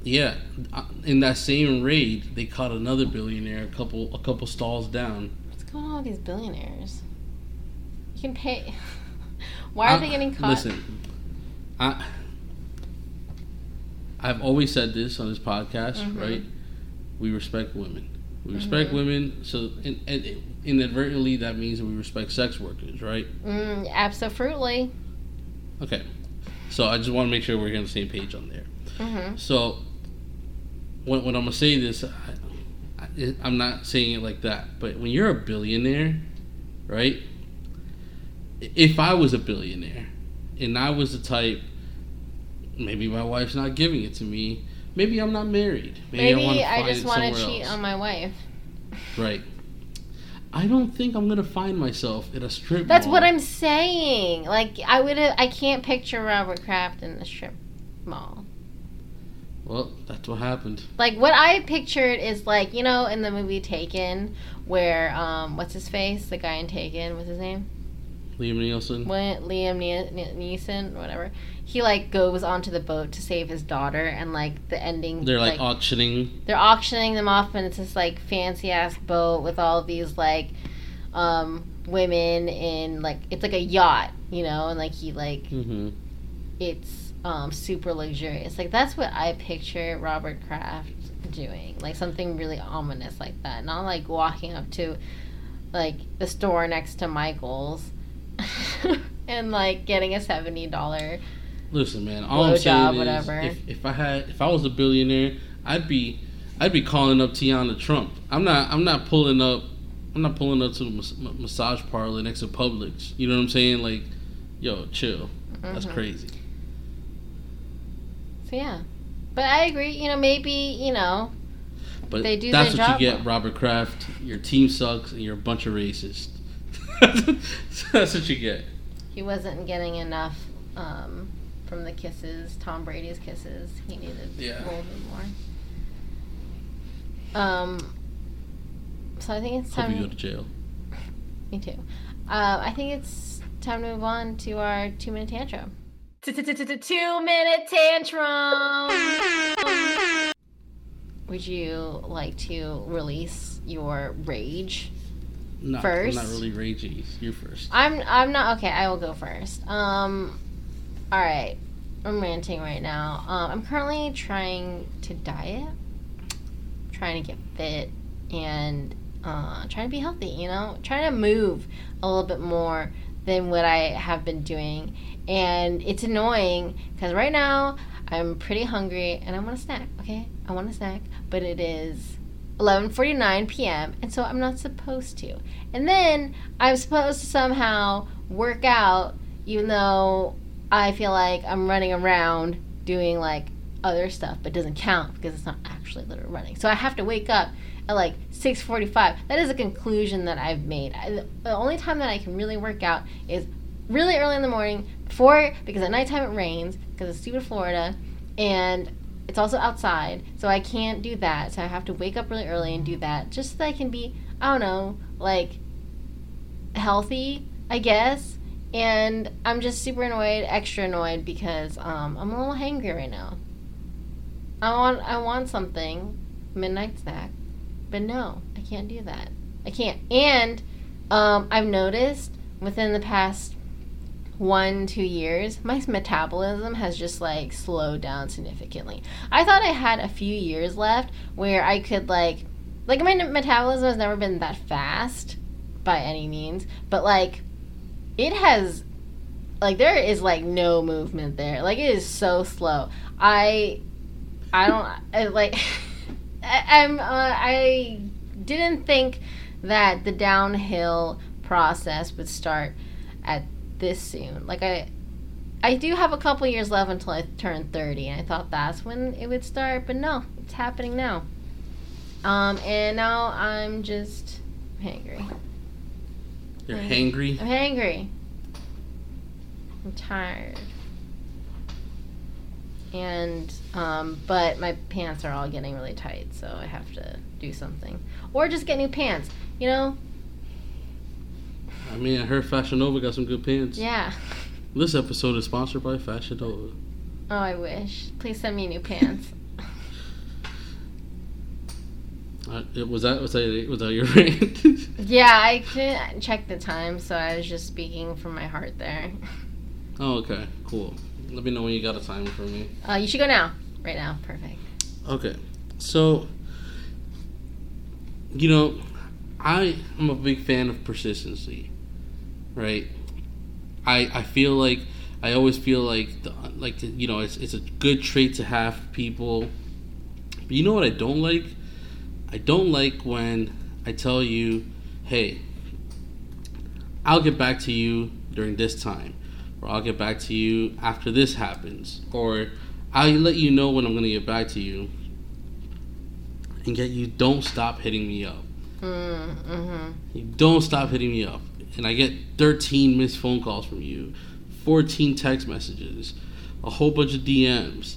Yeah, uh, in that same raid, they caught another billionaire a couple a couple stalls down. What's going on with these billionaires? You can pay. Why are I- they getting caught? Listen, I I've always said this on this podcast, Mhm. right? We respect women. We respect Mhm. women, so in, in, inadvertently that means that we respect sex workers, right? Mm, absolutely. Okay, so I just want to make sure we're on the same page on there. Mm-hmm. So when, when I'm gonna say this, I, I, I'm not saying it like that. But when you're a billionaire, right? If I was a billionaire and I was the type, maybe my wife's not giving it to me. Maybe I'm not married. Maybe, Maybe I, I, just want to cheat else. on my wife. Right. I don't think I'm gonna find myself at a strip. That's mall. what I'm saying. Like I would I can't picture Robert Kraft in the strip mall. Well, that's what happened. Like what I pictured is like, you know, in the movie Taken where um what's his face? The guy in Taken, what's his name? Liam Nielsen. When Liam Ne- Ne- Neeson, whatever. He like goes onto the boat to save his daughter and like the ending They're like, auctioning. they're auctioning them off and it's this like fancy ass boat with all these like um women in like it's like a yacht you know and like he like hmm it's um super luxurious like that's what i picture robert kraft doing like something really ominous like that not like walking up to like the store next to michael's and like getting a $70 Listen, man. All I'm saying is, whatever. if, if I had, if I was a billionaire, I'd be, I'd be calling up Tiana Trump. I'm not, I'm not pulling up, I'm not pulling up to a mas- massage parlor next to Publix. You know what I'm saying? Like, yo, chill. That's Mhm. crazy. so yeah but i agree you know maybe you know But They do that's what you get, well. Robert Kraft. Your team sucks, and you're a bunch of that's what you get. he wasn't getting enough um, from the kisses, Tom Brady's kisses. He needed Yeah. a little bit more. Um, so I think it's time. Hope you go to jail. me too. Uh, I think it's time to move on to our two minute tantrum. Two minute tantrum. Would you like to release your rage? No, First? I'm not really raging. You first. I'm I'm not okay. I will go first. Um, all right. I'm ranting right now. Um, I'm currently trying to diet, trying to get fit, and uh, trying to be healthy. You know, trying to move a little bit more than what I have been doing, and it's annoying because right now I'm pretty hungry and I want a snack. Okay, I want a snack, but it is 11:49 p.m. and so I'm not supposed to. And then I'm supposed to somehow work out, even though I feel like I'm running around doing like other stuff, but doesn't count because it's not actually literally running. So I have to wake up at like 6:45. That is a conclusion that I've made. I, the only time that I can really work out is really early in the morning before because at nighttime it rains because it's stupid Florida, and it's also outside, so I can't do that. So I have to wake up really early and do that just so that I can be, I don't know, like healthy, I guess. And I'm just super annoyed, extra annoyed because um, I'm a little hangry right now. I want I want something, midnight snack, but no, I can't do that. I can't. And um, I've noticed within the past one two years my metabolism has just like slowed down significantly. I thought i had a few years left where i could like like my metabolism has never been that fast by any means but like it has like there is like no movement there. Like it is so slow. I i don't I, like I, i'm uh, i didn't think that the downhill process would start at this soon. Like I I do have a couple years left until I turn 30 and I thought that's when it would start, but no, it's happening now. Um and now I'm just hangry. You're Mm. hangry. I'm hangry. I'm tired. and um, but my pants are all getting really tight, so I have to do something, or just get new pants. You know? I mean, I heard Fashion Nova got some good pants. Yeah. This episode is sponsored by Fashion Nova. Oh, I wish. Please send me new pants. Uh, was that was that was that your rant? yeah, I couldn't check the time, so I was just speaking from my heart there. oh, okay, cool. Let me know when you got a time for me. Uh, you should go now. Right now. Perfect. Okay, so you know, I am a big fan of persistency, right? I I feel like I always feel like the, like you know it's it's a good trait to have people. But you know what I don't like? I don't like when I tell you, "Hey, I'll get back to you during this time." Or I'll get back to you after this happens. Or I'll let you know when I'm gonna get back to you. And yet you don't stop hitting me up. Mm, mm-hmm. You don't stop hitting me up. And I get 13 missed phone calls from you, 14 text messages, a whole bunch of DMs.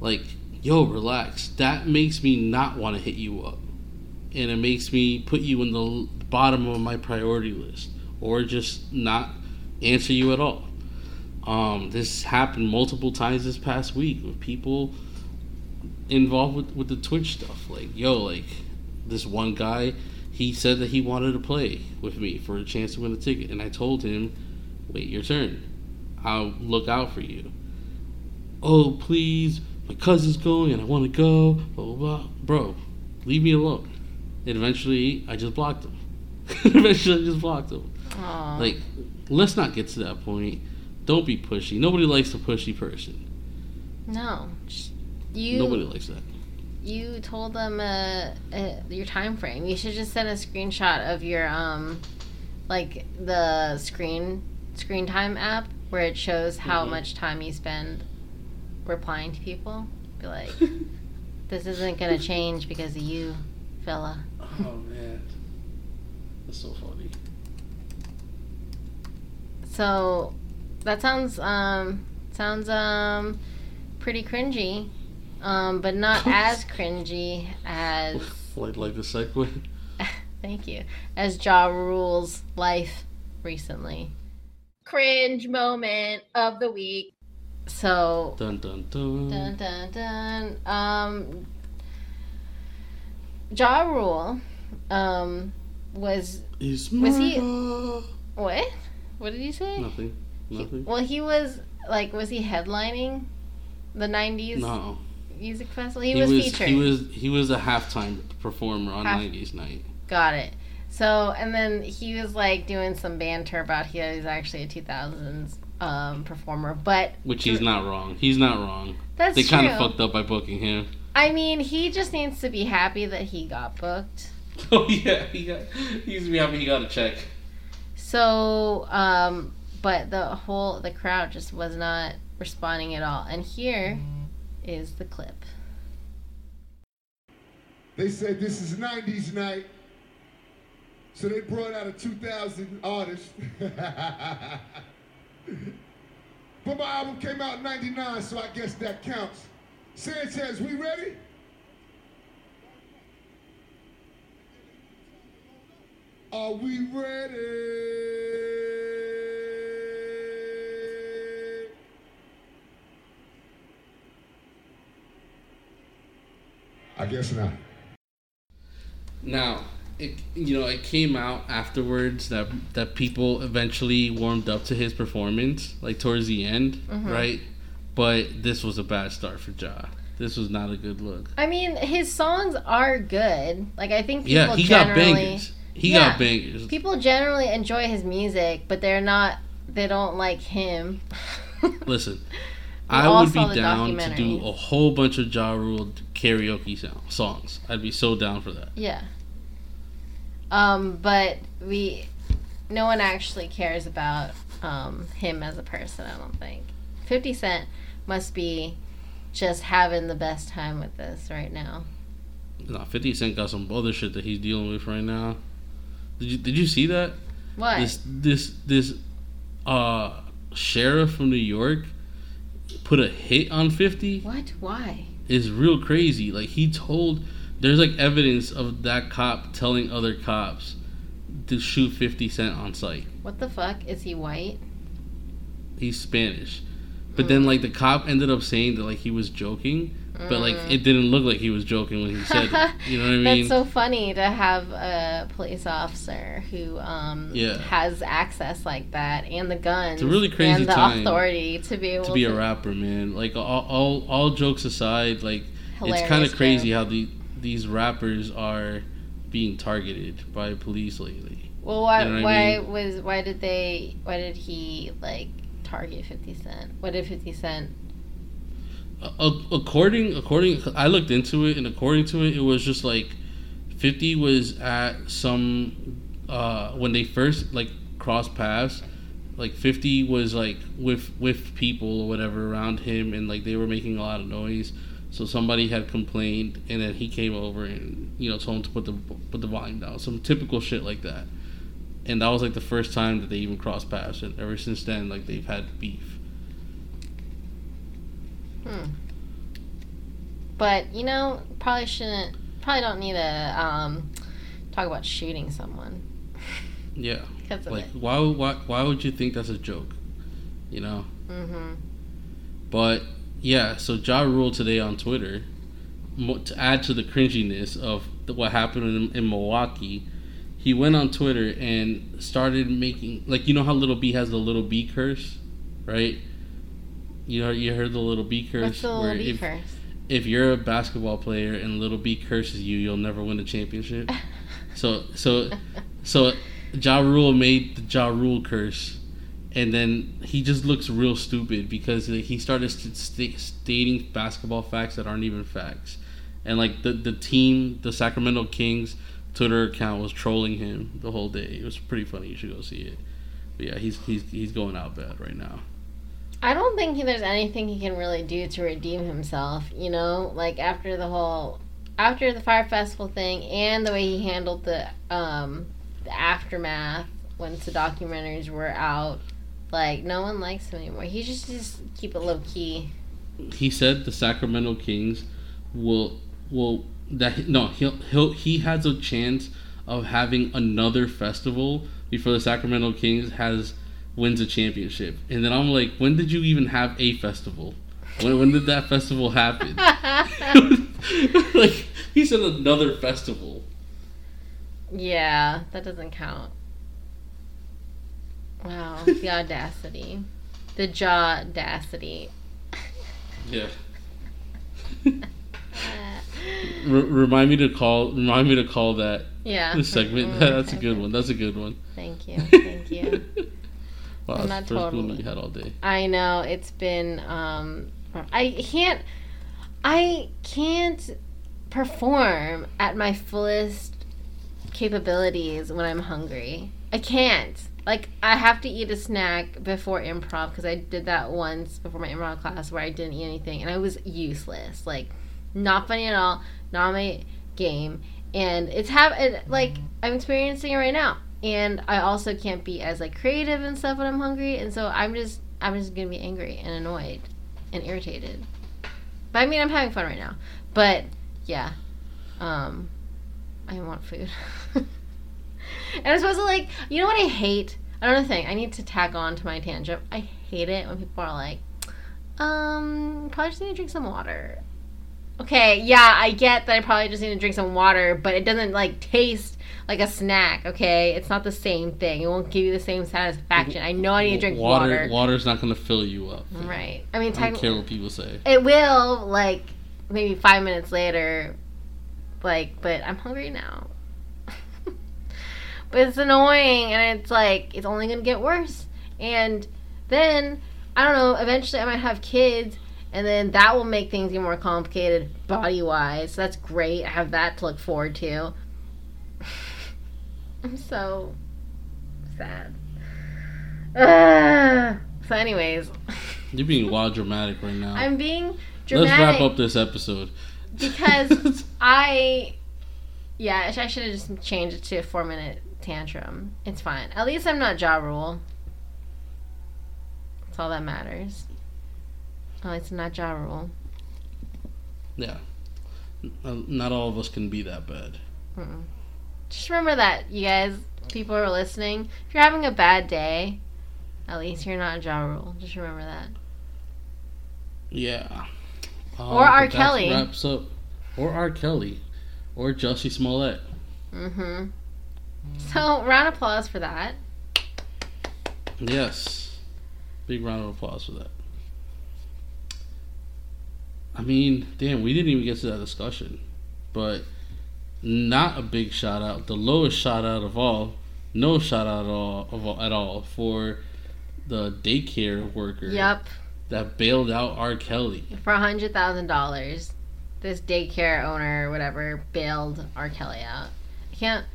Like, yo, relax. That makes me not want to hit you up. And it makes me put you in the bottom of my priority list or just not answer you at all. Um, this happened multiple times this past week with people involved with, with the Twitch stuff. Like, yo, like this one guy, he said that he wanted to play with me for a chance to win a ticket, and I told him, wait your turn. I'll look out for you. Oh, please, my cousin's going and I want to go. Blah blah blah. Bro, leave me alone. And eventually, I just blocked him. eventually, I just blocked him. Aw. Like, let's not get to that point. Don't be pushy. Nobody likes a pushy person. no. You Nobody likes that. You told them uh, uh, your time frame. You should just send a screenshot of your um, like the screen screen time app where it shows how Mhm. much time you spend replying to people. Be like, this isn't gonna change because of you, fella. Oh man, that's so funny. So that sounds um sounds um pretty cringy, um but not as cringy as Like like the segue. thank you as Ja Rule's life recently. Cringe moment of the week. So Dun dun dun. dun dun dun. Um, Ja Rule, um, was Is Was he- what? What did you say? Nothing. He- Nothing. well, he was like, was he headlining the '90s no. Music festival? He, was, featured. He was he was a halftime performer on Half- '90s night. Got it. So, and then he was like doing some banter about he was actually a 2000s um, performer, but Which he's not wrong. He's not wrong. that's They kind of fucked up by booking him. I mean, he just needs to be happy that he got booked. Oh yeah, he got. He used to be happy he got a check. So, um, but the whole the crowd just was not responding at all. And here is the clip. They said this is 90s night. So they brought out a 2000 artist. but my album came out in 99, so I guess that counts. Sanchez, we ready? Are we ready? I guess not. Now, it you know it came out afterwards that that people eventually warmed up to his performance, like towards the end, mm-hmm. right? But this was a bad start for Ja. This was not a good look. I mean, his songs are good. Like I think people Yeah, he got bangers. He Yeah. got bangers. people generally enjoy his music, but they're not. They don't like him. Listen, We I would be down to do a whole bunch of Ja Rule karaoke sound, songs. I'd be so down for that. Yeah. Um, but we, no one actually cares about um, him as a person. I don't think. Fifty Cent must be just having the best time with this right now. Nah, Fifty Cent got some other shit that he's dealing with right now. Did you Did you see that? What? This this this uh sheriff from New York put a hit on 50 What? Why? is real crazy. Like he told there's like evidence of that cop telling other cops to shoot 50 Cent on sight. What the fuck? Is he white? He's Spanish. But then like the cop ended up saying that like he was joking, but like it didn't look like he was joking when he said it. You know what I mean? That's so funny to have a police officer who um, Yeah. has access like that and the guns It's a really crazy and the time authority to be able to be a rapper, man. Like all all, all jokes aside, like it's kind of crazy how the these rappers are being targeted by police lately. Well, why You know what I why mean? was why did they why did he like target Fifty Cent? What did Fifty Cent? According according I looked into it and according to it it was just like 50 was at some uh when they first like crossed paths like 50 was like with with people or whatever around him and like they were making a lot of noise. So somebody had complained and then he came over and you know told him to put the put the volume down some typical shit like that. And that was like the first time that they even crossed paths and ever since then like they've had beef Hmm. But you know, probably shouldn't. Probably don't need to um, talk about shooting someone yeah Like, why, why, why would you think that's a joke? You know? Mm-hmm. But, yeah, so Ja Rule today on Twitter, to add to the cringiness of what happened in, in Milwaukee, he went on Twitter and started making, like, you know how Lil B has the Lil B curse, right? You know, you heard the Lil B curse? What's the where Lil B if, first? if you're a basketball player and Lil B curses you, you'll never win a championship. So, so, so, Ja Rule made the Ja Rule curse, and then he just looks real stupid because he started st- st- stating basketball facts that aren't even facts, and like the the team, the Sacramento Kings Twitter account was trolling him the whole day. It was pretty funny. You should go see it. But yeah, he's he's he's going out bad right now. I don't think he, there's anything he can really do to redeem himself. You know, like after the whole, after the Fyre Festival thing, and the way he handled the um the aftermath once the documentaries were out. Like no one likes him anymore. He just just keep it low key. he said the Sacramento Kings will will that no he'll he'll he has a chance of having another festival before the Sacramento Kings has wins a championship. And then I'm like, when did you even have a festival? When when did that festival happen? like he said another festival. Yeah, that doesn't count. Wow, the audacity. The jaw audacity. Yeah. R- remind me to call remind me to call that Yeah. the segment. Mm, That's a good one. That's a good one. Thank you. Thank you. Wow, I'm not first totally- you had all day. I know it's been um I can't I can't perform at my fullest capabilities when I'm hungry. I can't. Like I have to eat a snack before improv because I did that once before my improv class where I didn't eat anything and I was useless. Like not funny at all, not my game, and it's have it, like I'm experiencing it right now. And I also can't be as like creative and stuff when I'm hungry, and so I'm just I'm just gonna be angry and annoyed and irritated. But I mean I'm having fun right now. But yeah, um, I want food. and I'm supposed to like you know what I hate? Another thing I need to tack on to my tangent. I hate it when people are like, um, probably just need to drink some water. Okay, yeah, I get that I probably just need to drink some water, but it doesn't like taste like a snack, okay? It's not the same thing. It won't give you the same satisfaction. I know I need to drink water. water. Water's not gonna fill you up. Right. I mean, I don't care what people say. it will, like, maybe five minutes later, like, but I'm hungry now. but it's annoying, and it's like, it's only gonna get worse. And then, I don't know, eventually I might have kids, and then that will make things even more complicated body wise. So that's great. I have that to look forward to. I'm so sad. Ugh. So, anyways, You're being wild dramatic right now. I'm being Let's wrap up this episode. because I, yeah, I should have just changed it to a four minute tantrum. It's fine. At least I'm not Ja Rule. That's all that matters. Oh, it's not Ja Rule. Yeah. Not all of us can be that bad. Mm-mm. Just remember that, you guys, people are listening. If you're having a bad day, at least you're not Ja Rule. Just remember that. Yeah. Um, Or R. Kelly. Wraps up. Or R. Kelly. Or Jussie Smollett. Mm-hmm. So, round of applause for that. Yes. Big round of applause for that. I mean, damn, we didn't even get to that discussion. But not a big shout out. The lowest shout out of all. No shout out at all, of all, at all for the daycare worker Yep. that bailed out R. Kelly. For a hundred thousand dollars, this daycare owner or whatever bailed R. Kelly out. I can't.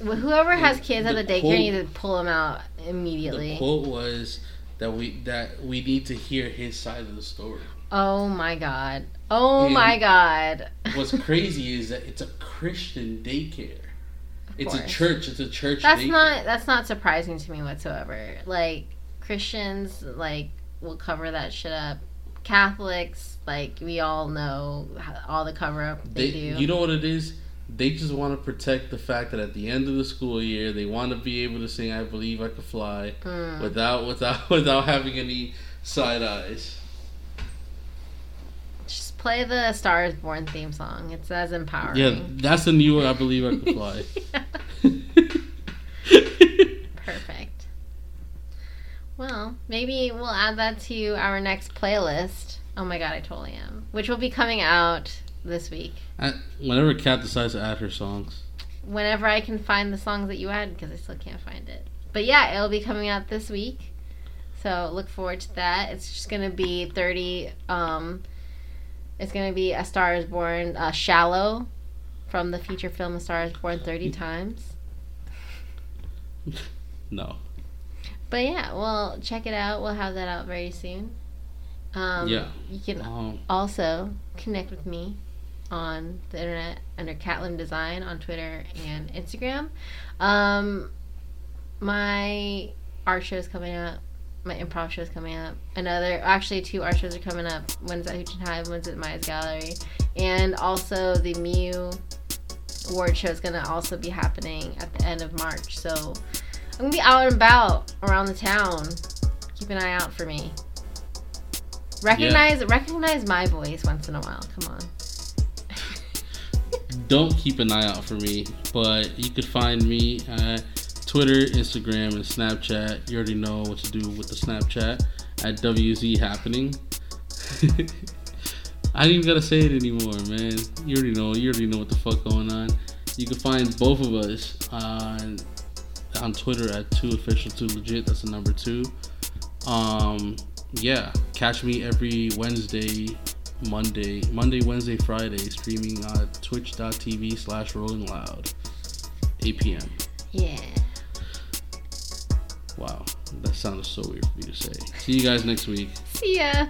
Whoever has kids at The the daycare quote- needs to pull them out The immediately. quote was that we that we need to hear his side of the story. Oh my god. Oh And- my god. What's crazy is that it's a Christian daycare. It's a church. It's a church. That's daycare. not that's not surprising to me whatsoever. Like Christians like will cover that shit up. Catholics like we all know all the cover up they, They, do. you know what it is? They just want to protect the fact that at the end of the school year, they want to be able to sing "I Believe I Could Fly" Mm. without without without having any side eyes. Play the Star is Born theme song. It's as empowering. Yeah, that's the new one "I Believe I Could Fly." Perfect. Well, maybe we'll add that to our next playlist. Oh my god, I totally am. Which will be coming out this week. I- Whenever Kat decides to add her songs, Whenever I can find the songs that you had, because I still can't find it. But yeah, it'll be coming out this week. So look forward to that. It's just gonna be 30. Um, it's gonna be A Star Is Born, uh, Shallow, from the feature film A Star Is Born 30 times. no. But yeah, well, check it out. We'll have that out very soon. Um, Yeah. You can Um, also connect with me on the internet under Catlin Design on Twitter and Instagram. Um, my art show is coming up. My improv show is coming up. Another, actually, two art shows are coming up. One's at Hooch and Hive, one's at Maya's Gallery. And also, the Mew award show is going to also be happening at the end of March. So, I'm going to be out and about around the town. Keep an eye out for me. Recognize recognize my voice once in a while. Come on. don't keep an eye out for me, but you could find me at Twitter, Instagram, and Snapchat. You already know what to do with the Snapchat at WZ Happening. I ain't even gotta say it anymore, man. You already know. You already know what the fuck going on. You can find both of us on on Twitter at two official two legit. That's the number two. Um, yeah, catch me every Wednesday Monday, Monday, Wednesday, Friday, streaming on twitch.tv slash rolling loud. 8 p.m. Yeah. Wow, that sounded so weird for me to say. See you guys next week. See ya.